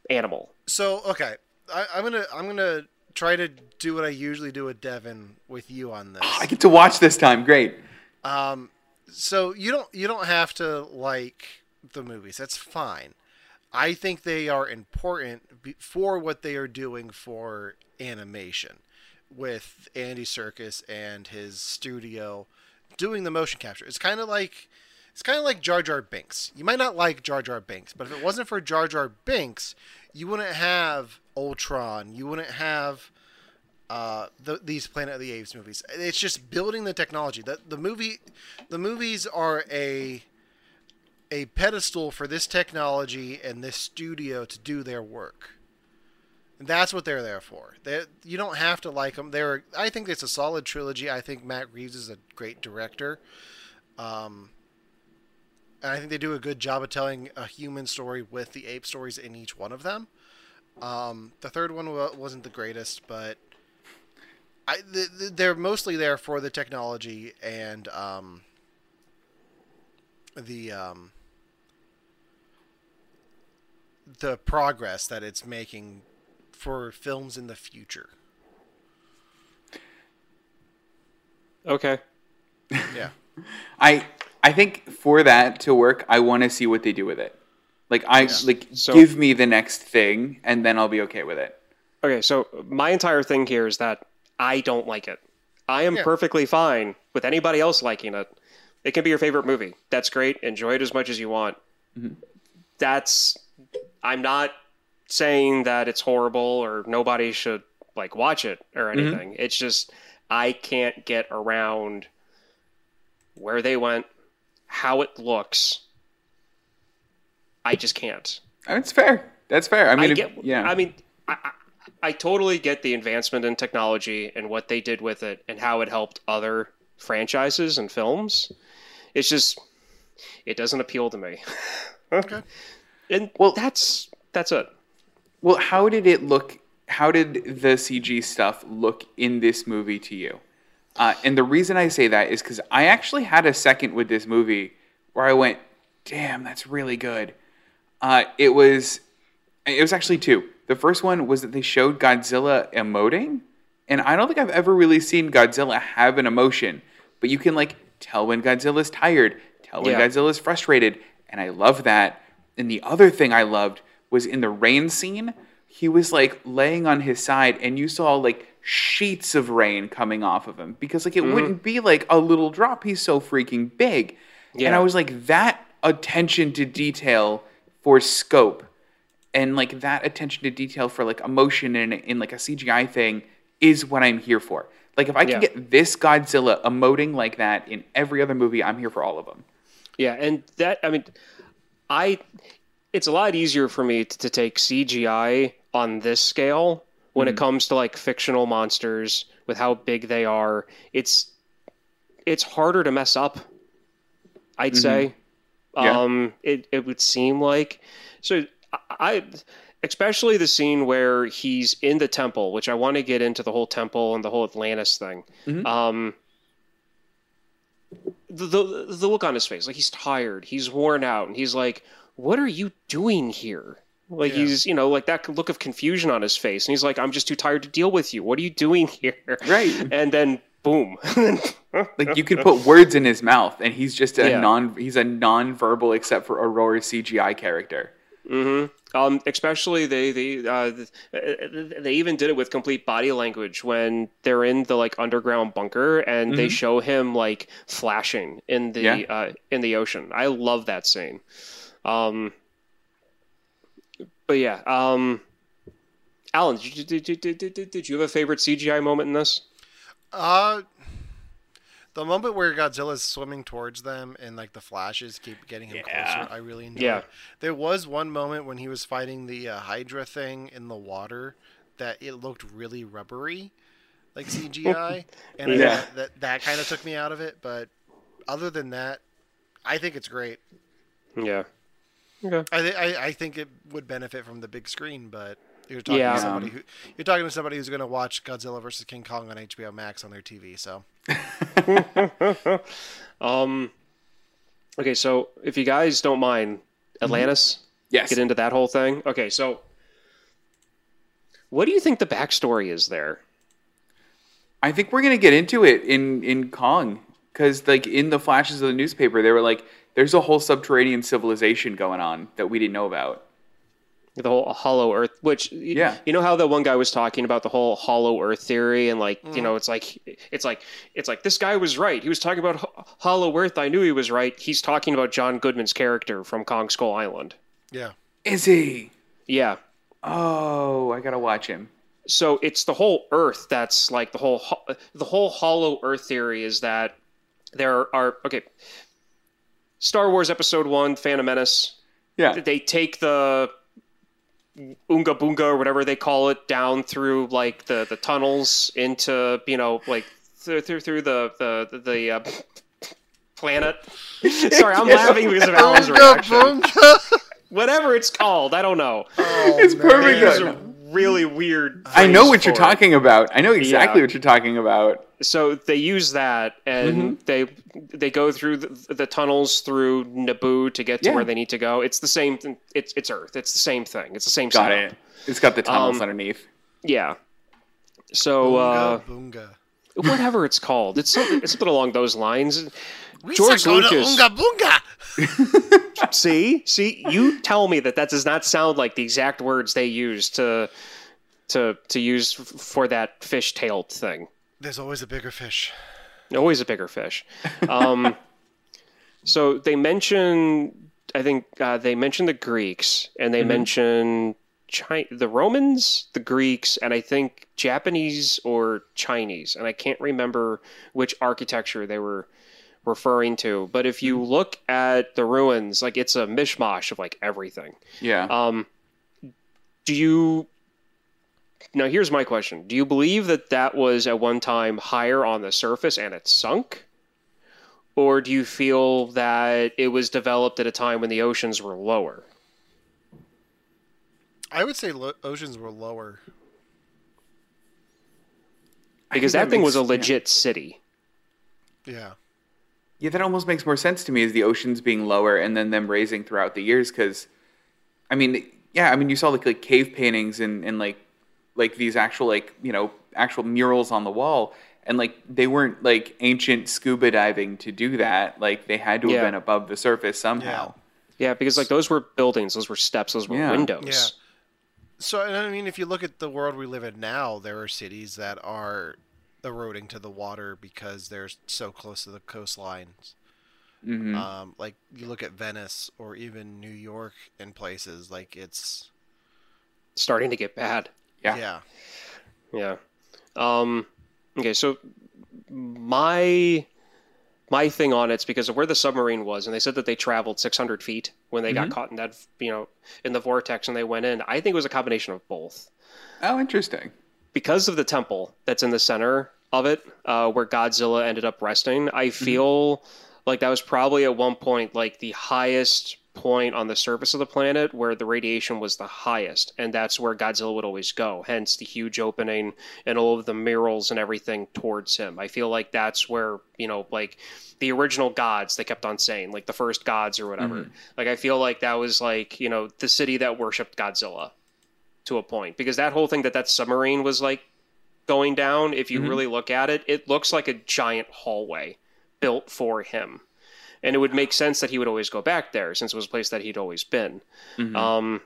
animal. So okay, I, I'm gonna I'm gonna try to do what I usually do with Devon with you on this. I get to watch this time. Great. Um, So you don't you don't have to like the movies. That's fine. I think they are important for what they are doing for animation with Andy Serkis and his studio doing the motion capture. It's kind of like it's kind of like Jar Jar Binks. You might not like Jar Jar Binks, but if it wasn't for Jar Jar Binks, you wouldn't have Ultron. You wouldn't have uh, the, these Planet of the Apes movies. It's just building the technology. The, the movie, the movies are a a pedestal for this technology and this studio to do their work. And that's what they're there for. They, you don't have to like them. They're. I think it's a solid trilogy. I think Matt Reeves is a great director. Um, and I think they do a good job of telling a human story with the ape stories in each one of them. Um, the third one wa- wasn't the greatest, but I, th- th- they're mostly there for the technology and um, the um, the progress that it's making for films in the future. Okay. Yeah. I I think for that to work, I want to see what they do with it. Like I like So- give me the next thing, and then I'll be okay with it. Okay, so my entire thing here is that I don't like it. I am Yeah. perfectly fine with anybody else liking it. It can be your favorite movie. That's great. Enjoy it as much as you want. Mm-hmm. That's I'm not saying that it's horrible or nobody should like watch it or mm-hmm. anything. It's just I can't get around where they went, how it looks. I just can't. That's fair. That's fair. I mean, I if- yeah. I mean, I, I, I totally get the advancement in technology and what they did with it and how it helped other franchises and films. It's just, it doesn't appeal to me. Okay. And Well- that's that's it. Well, how did it look? How did the CG stuff look in this movie to you? Uh, and the reason I say that is because I actually had a second with this movie where I went, "Damn, that's really good." Uh, it was, it was actually two. The first one was that they showed Godzilla emoting, and I don't think I've ever really seen Godzilla have an emotion, but you can like tell when Godzilla's tired, tell when Yeah. Godzilla's frustrated, and I love that. And the other thing I loved was in the rain scene, he was like laying on his side, and you saw like sheets of rain coming off of him because like it mm-hmm. wouldn't be like a little drop. He's so freaking big, and I was like that attention to detail for scope and like that attention to detail for like emotion in, in like a CGI thing is what I'm here for. Like if I can Yeah. get this Godzilla emoting like that in every other movie, I'm here for all of them. Yeah, and that I mean, I it's a lot easier for me to, to take CGI on this scale when it comes to like fictional monsters with how big they are. It's it's harder to mess up. I'd say Yeah. Um, it it would seem like so. I especially the scene where he's in the temple, which I want to get into the whole temple and the whole Atlantis thing. Mm-hmm. Um, the, the the look on his face, like he's tired, he's worn out, and he's like, "What are you doing here?" Like Yeah. he's, you know, like that look of confusion on his face, and he's like, "I'm just too tired to deal with you. What are you doing here?" Right. And then boom. Like you could put words in his mouth, and he's just a Yeah. non. He's a non-verbal except for Aurora CGI character. Mhm. Um, especially they they uh, they even did it with complete body language when they're in the like underground bunker and they show him like flashing in the Yeah. uh, in the ocean. I love that scene. Um, but yeah, um, Allen, did you, did, did, did, did, did you have a favorite CGI moment in this? Uh, the moment where Godzilla's swimming towards them and like the flashes keep getting him Yeah. closer, I really enjoyed. Yeah. There was one moment when he was fighting the uh, Hydra thing in the water that it looked really rubbery, like CGI, and I- Yeah. that that kind of took me out of it. But other than that, I think it's great. Yeah. Okay. I, th- I I think it would benefit from the big screen, but you're talking Yeah. to somebody who you're talking to somebody who's going to watch Godzilla versus King Kong on HBO Max on their TV. So Um. Okay, so if you guys don't mind, Atlantis. Yes. get into that whole thing. Okay, so what do you think the backstory is there? I think we're gonna get into it in in Kong because like in the flashes of the newspaper, they were like, "There's a whole subterranean civilization going on that we didn't know about." The whole hollow Earth, which Yeah. you know how that one guy was talking about the whole hollow Earth theory, and like you mm. know, it's like it's like it's like this guy was right. He was talking about ho- hollow Earth. I knew he was right. He's talking about John Goodman's character from Kong Skull Island. yeah, Is he? Yeah. Oh, I gotta watch him. so it's the whole earth that's like the whole ho- the whole hollow earth theory is that there are okay star wars episode 1 phantom menace Yeah. they take the unga bunga or whatever they call it down through like the the tunnels into you know like through through, through the the the uh, planet sorry i'm laughing because of alan's reaction whatever it's called i don't know it's perfect. there's though. a really weird I know what you're it. talking about. I know exactly Yeah. what you're talking about. So they use that and Mm-hmm. they they go through the, the tunnels through Naboo to get to Yeah. where they need to go. It's the same. th- It's it's Earth. It's the same thing. It's the same. Got setup. it. It's got the tunnels Um, underneath. Yeah. So uh, Boonga, whatever it's called, it's something, it's something along those lines. We George shall go to Lucas. Unga Boonga. See, see, you tell me that that does not sound like the exact words they use to to to use f- for that fish-tailed thing. There's always a bigger fish. always a bigger fish. Um, so they mention, I think uh, they mention the Greeks and they mention Chi- the Romans, the Greeks, and I think Japanese or Chinese, and I can't remember which architecture they were referring to. But if you look at the ruins, like it's a mishmash of like everything. Yeah. Um, do you? Now, here's my question: Do you believe that that was at one time higher on the surface and it sunk, or do you feel that it was developed at a time when the oceans were lower? I would say lo- oceans were lower. Because think that, thing makes- was a yeah. legit city. Yeah. Yeah, that almost makes more sense to me as the oceans being lower and then them raising throughout the years. Because, I mean, yeah, I mean, you saw like like cave paintings and and like like these actual like you know actual murals on the wall, and like they weren't like ancient scuba diving to do that. Like they had to have been above the surface somehow. Yeah, because like those were buildings, those were steps, those were Yeah. windows. Yeah. So, I mean, if you look at the world we live in now, there are cities that are eroding to the water because they're so close to the coastlines. hmm Um, like you look at Venice or even New York and places like it's Starting to get bad. Yeah. yeah. Yeah. Um, okay, so my my thing on it's because of where the submarine was, and they said that they traveled 600 feet when they got caught in that, you know, in the vortex and they went in. I think it was a combination of both Oh, interesting. because of the temple that's in the center of it, uh, where Godzilla ended up resting. I feel like that was probably at one point like the highest point on the surface of the planet where the radiation was the highest and that's where godzilla would always go hence the huge opening and all of the murals and everything towards him. I feel like that's where you know like the original gods they kept on saying like the first gods or whatever. Mm-hmm. Like i feel like that was like you know the city that worshipped godzilla to a point because that whole thing that that submarine was like going down if you mm-hmm. really look at it it looks like a giant hallway built for him and it would make sense that he would always go back there since it was a place that he'd always been um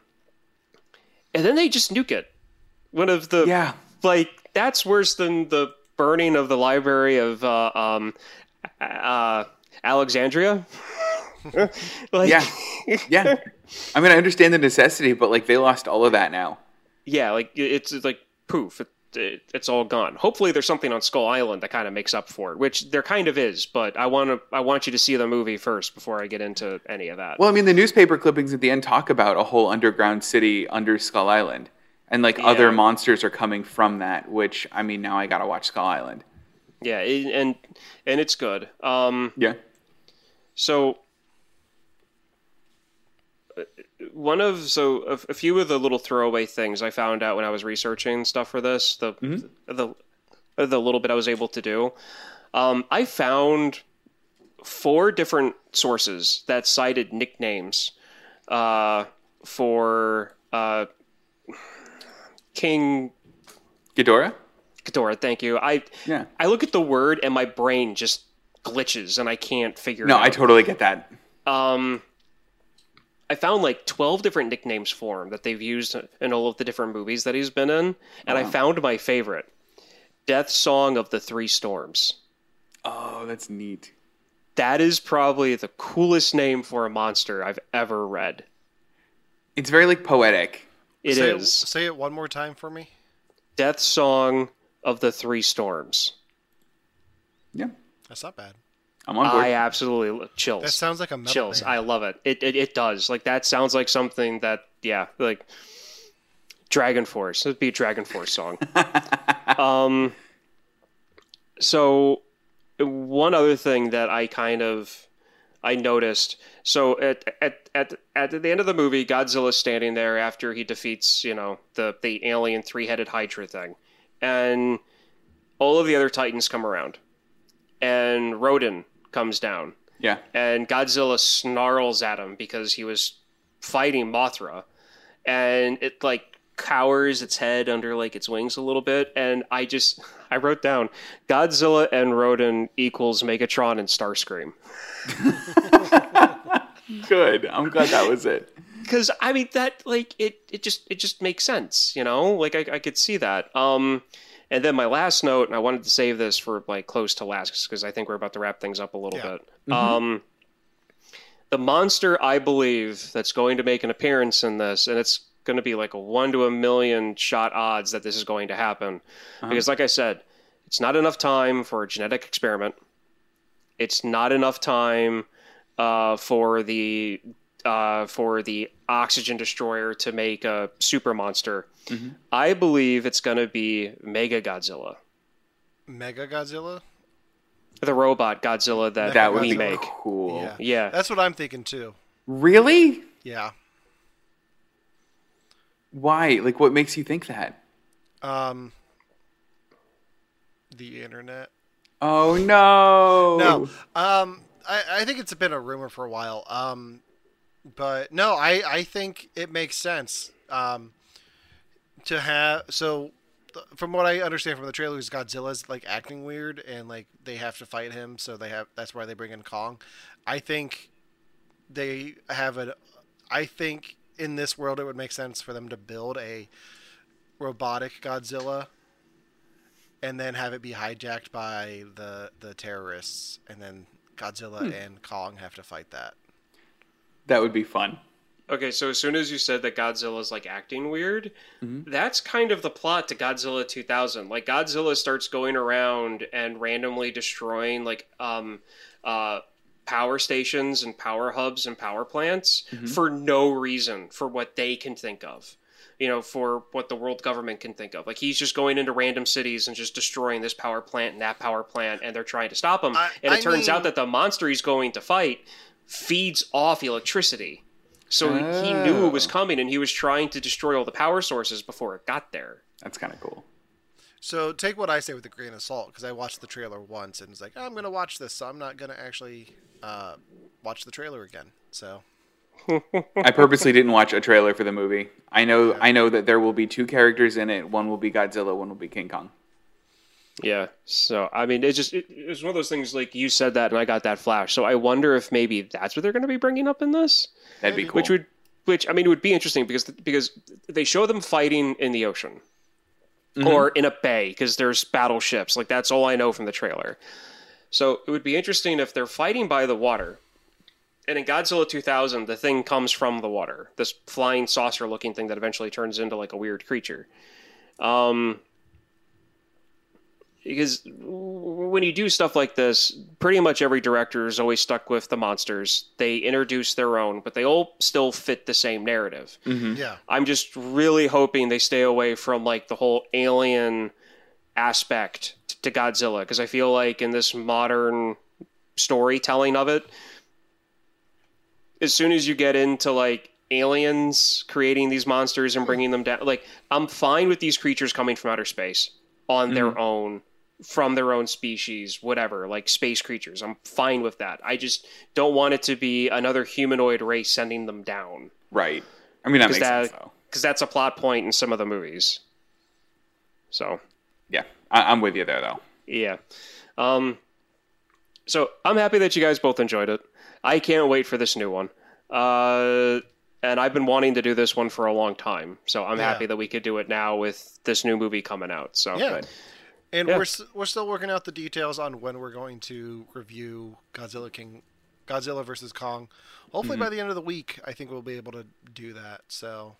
and then they just nuke it one of the Yeah. like that's worse than the burning of the library of uh, um, uh, Alexandria. like, Yeah. Yeah. I mean, I understand the necessity, but like they lost all of that now. yeah, like it's it's like poof, it, it, it's all gone. Hopefully, there's something on Skull Island that kind of makes up for it, which there kind of is. But I want to I want you to see the movie first before I get into any of that. Well, I mean, the newspaper clippings at the end talk about a whole underground city under Skull Island, and like other monsters are coming from that. Which I mean, now I gotta watch Skull Island. yeah, and and it's good. Um, Yeah. So uh, one of so a, a few of the little throwaway things I found out when I was researching stuff for this, the the the little bit I was able to do, um, I found four different sources that cited nicknames uh, for uh, King Ghidorah. Ghidorah. Thank you. I Yeah. I look at the word and my brain just glitches and I can't figure No, it out. No, I totally get that. um, I found like 12 different nicknames for him that they've used in all of the different movies that he's been in. And I found my favorite Death Song of the Three Storms. Oh, that's neat. That is probably the coolest name for a monster I've ever read. It's very like poetic. It say is It, say it one more time for me. Death Song of the Three Storms. Yeah, That's not bad. I'm on board. I absolutely chills. That sounds like a metal chills. band. I love it. It, it. it does. Like that sounds like something that yeah, like Dragon Force. It'd be a Dragon Force song. um. So, one other thing that I kind of I noticed. So at at at at the end of the movie, Godzilla's standing there after he defeats you know the the alien three headed Hydra thing, and all of the other Titans come around, and Rodan comes down yeah. and Godzilla snarls at him because he was fighting Mothra, and it like cowers its head under like its wings a little bit. And I just I wrote down Godzilla and Rodan equals Megatron and Starscream Good. I'm glad that was it. because I mean that like it it just it just makes sense, you know. Like I, I could see that. Um, and then my last note, and I wanted to save this for like close to last because I think we're about to wrap things up a little Yeah. bit. Um, the monster I believe that's going to make an appearance in this, and it's going to be like a one to a million shot odds that this is going to happen, because like I said, it's not enough time for a genetic experiment. It's not enough time uh, for the uh, for the oxygen destroyer to make a super monster. I believe it's going to be Mecha Godzilla, Mecha Godzilla. the robot Godzilla that, That would we be make. cool. Yeah. Yeah. That's what I'm thinking too. Really? Yeah. Why? Like, what makes you think that? Um. The internet. Oh no. No. Um. I, I think it's been a rumor for a while. Um. But no, I I think it makes sense. Um. To have so. th- From what I understand from the trailers, Godzilla's like acting weird, and like they have to fight him, so they have. That's why they bring in Kong. I think they have a. I think in this world it would make sense for them to build a robotic Godzilla and then have it be hijacked by the the terrorists and then Godzilla and Kong have to fight that. That would be fun. Okay, so as soon as you said that Godzilla's like acting weird, that's kind of the plot to Godzilla 2000. Like Godzilla starts going around and randomly destroying like um uh power stations and power hubs and power plants for no reason for what they can think of. you know, for what the world government can think of. Like he's just going into random cities and just destroying this power plant and that power plant, and they're trying to stop him. I- and it I turns mean- out that the monster he's going to fight feeds off electricity. So he knew it was Oh. coming, and he was trying to destroy all the power sources before it got there. That's kind of cool. So take what I say with a grain of salt because I watched the trailer once and was like, I'm gonna watch this, so I'm not gonna actually uh, watch the trailer again. So I purposely didn't watch a trailer for the movie. I know I know that there will be two characters in it. One will be Godzilla, one will be King Kong. Yeah. So I mean, it's just it, it was one of those things. Like you said that, and I got that flash. So I wonder if maybe that's what they're going to be bringing up in this. That'd be cool. which would which I mean it would be interesting because because they show them fighting in the ocean or in a bay because there's battleships like that's all I know from the trailer. So it would be interesting if they're fighting by the water. And in Godzilla 2000, the thing comes from the water. This flying saucer looking thing that eventually turns into like a weird creature. Um, because when you do stuff like this, pretty much every director is always stuck with the monsters. They introduce their own, but they all still fit the same narrative. Mm-hmm. yeah, I'm just really hoping they stay away from like the whole alien aspect to Godzilla because I feel like in this modern storytelling of it, as soon as you get into like aliens creating these monsters and bringing them down, like I'm fine with these creatures coming from outer space on their mm-hmm. own from their own species, whatever, like space creatures. I'm fine with that. I just don't want it to be another humanoid race sending them down right. I mean that because makes that sense though. because that's a plot point in some of the movies. So Yeah, I, I'm with you there though. yeah, um, so I'm happy that you guys both enjoyed it. I can't wait for this new one. Uh, and I've been wanting to do this one for a long time, so I'm Yeah. happy that we could do it now with this new movie coming out. So yeah. And Yeah. we're we're still working out the details on when we're going to review Godzilla King, Godzilla versus Kong. Hopefully Mm-hmm. by the end of the week, I think we'll be able to do that. So,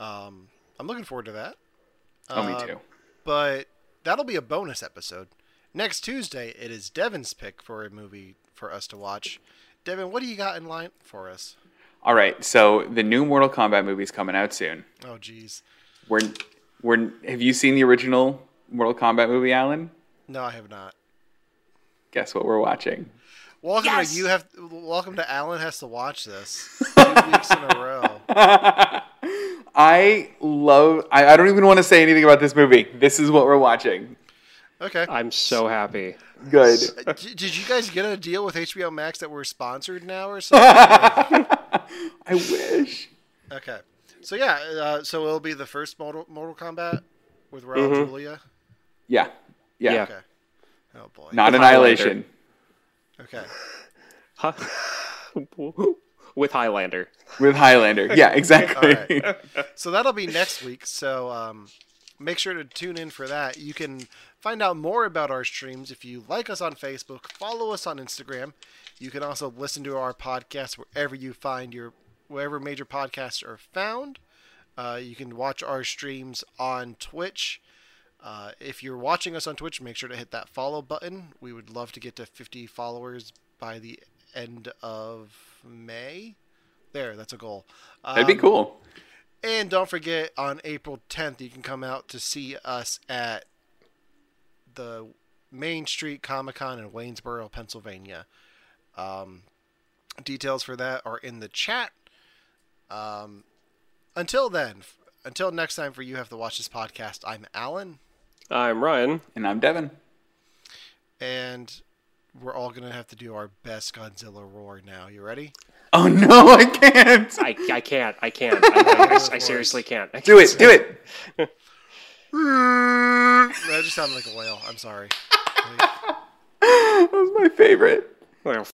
um, I'm looking forward to that. Oh, me Uh, too. But that'll be a bonus episode. Next Tuesday, it is Devon's pick for a movie for us to watch. Devon, what do you got in line for us? All right, so the new Mortal Kombat movie's coming out soon. Oh, geez. We're we're have you seen the original Mortal Kombat movie, Allen? No, I have not. Guess what we're watching? Welcome Yes! to you have. Welcome to Allen has to watch this two weeks in a row. I love. I, I don't even want to say anything about this movie. This is what we're watching. Okay. I'm so happy. Good. Uh, Did you guys get a deal with HBO Max that we're sponsored now or something? I wish. okay. So yeah, uh, so it'll be the first Mortal, Mortal Kombat with Raul Julia. Yeah. Yeah. Yeah. Okay. Oh boy. Not With Annihilation. Okay. Huh? With Highlander. With Highlander. Yeah, exactly. All So that'll be next week. So um, make sure to tune in for that. You can find out more about our streams if you like us on Facebook, follow us on Instagram. You can also listen to our podcast wherever you find your wherever major podcasts are found. Uh, you can watch our streams on Twitch. Uh, if you're watching us on Twitch, make sure to hit that follow button. We would love to get to 50 followers by the end of May. There, that's a goal. That'd be Um, cool. and don't forget, on April 10th, you can come out to see us at the Main Street Comic Con in Waynesboro, Pennsylvania. Um, details for that are in the chat. Um, until then, until next time, for you have to watch this podcast. I'm Allen, I'm Ryan. And I'm Devon. and we're all gonna have to do our best Godzilla roar now. You ready? Oh no, I can't. I, I can't. I can't. I, I, I, I seriously can't. I Do can't it. Do it. That just sounded like a whale. I'm sorry. That was my favorite. Well,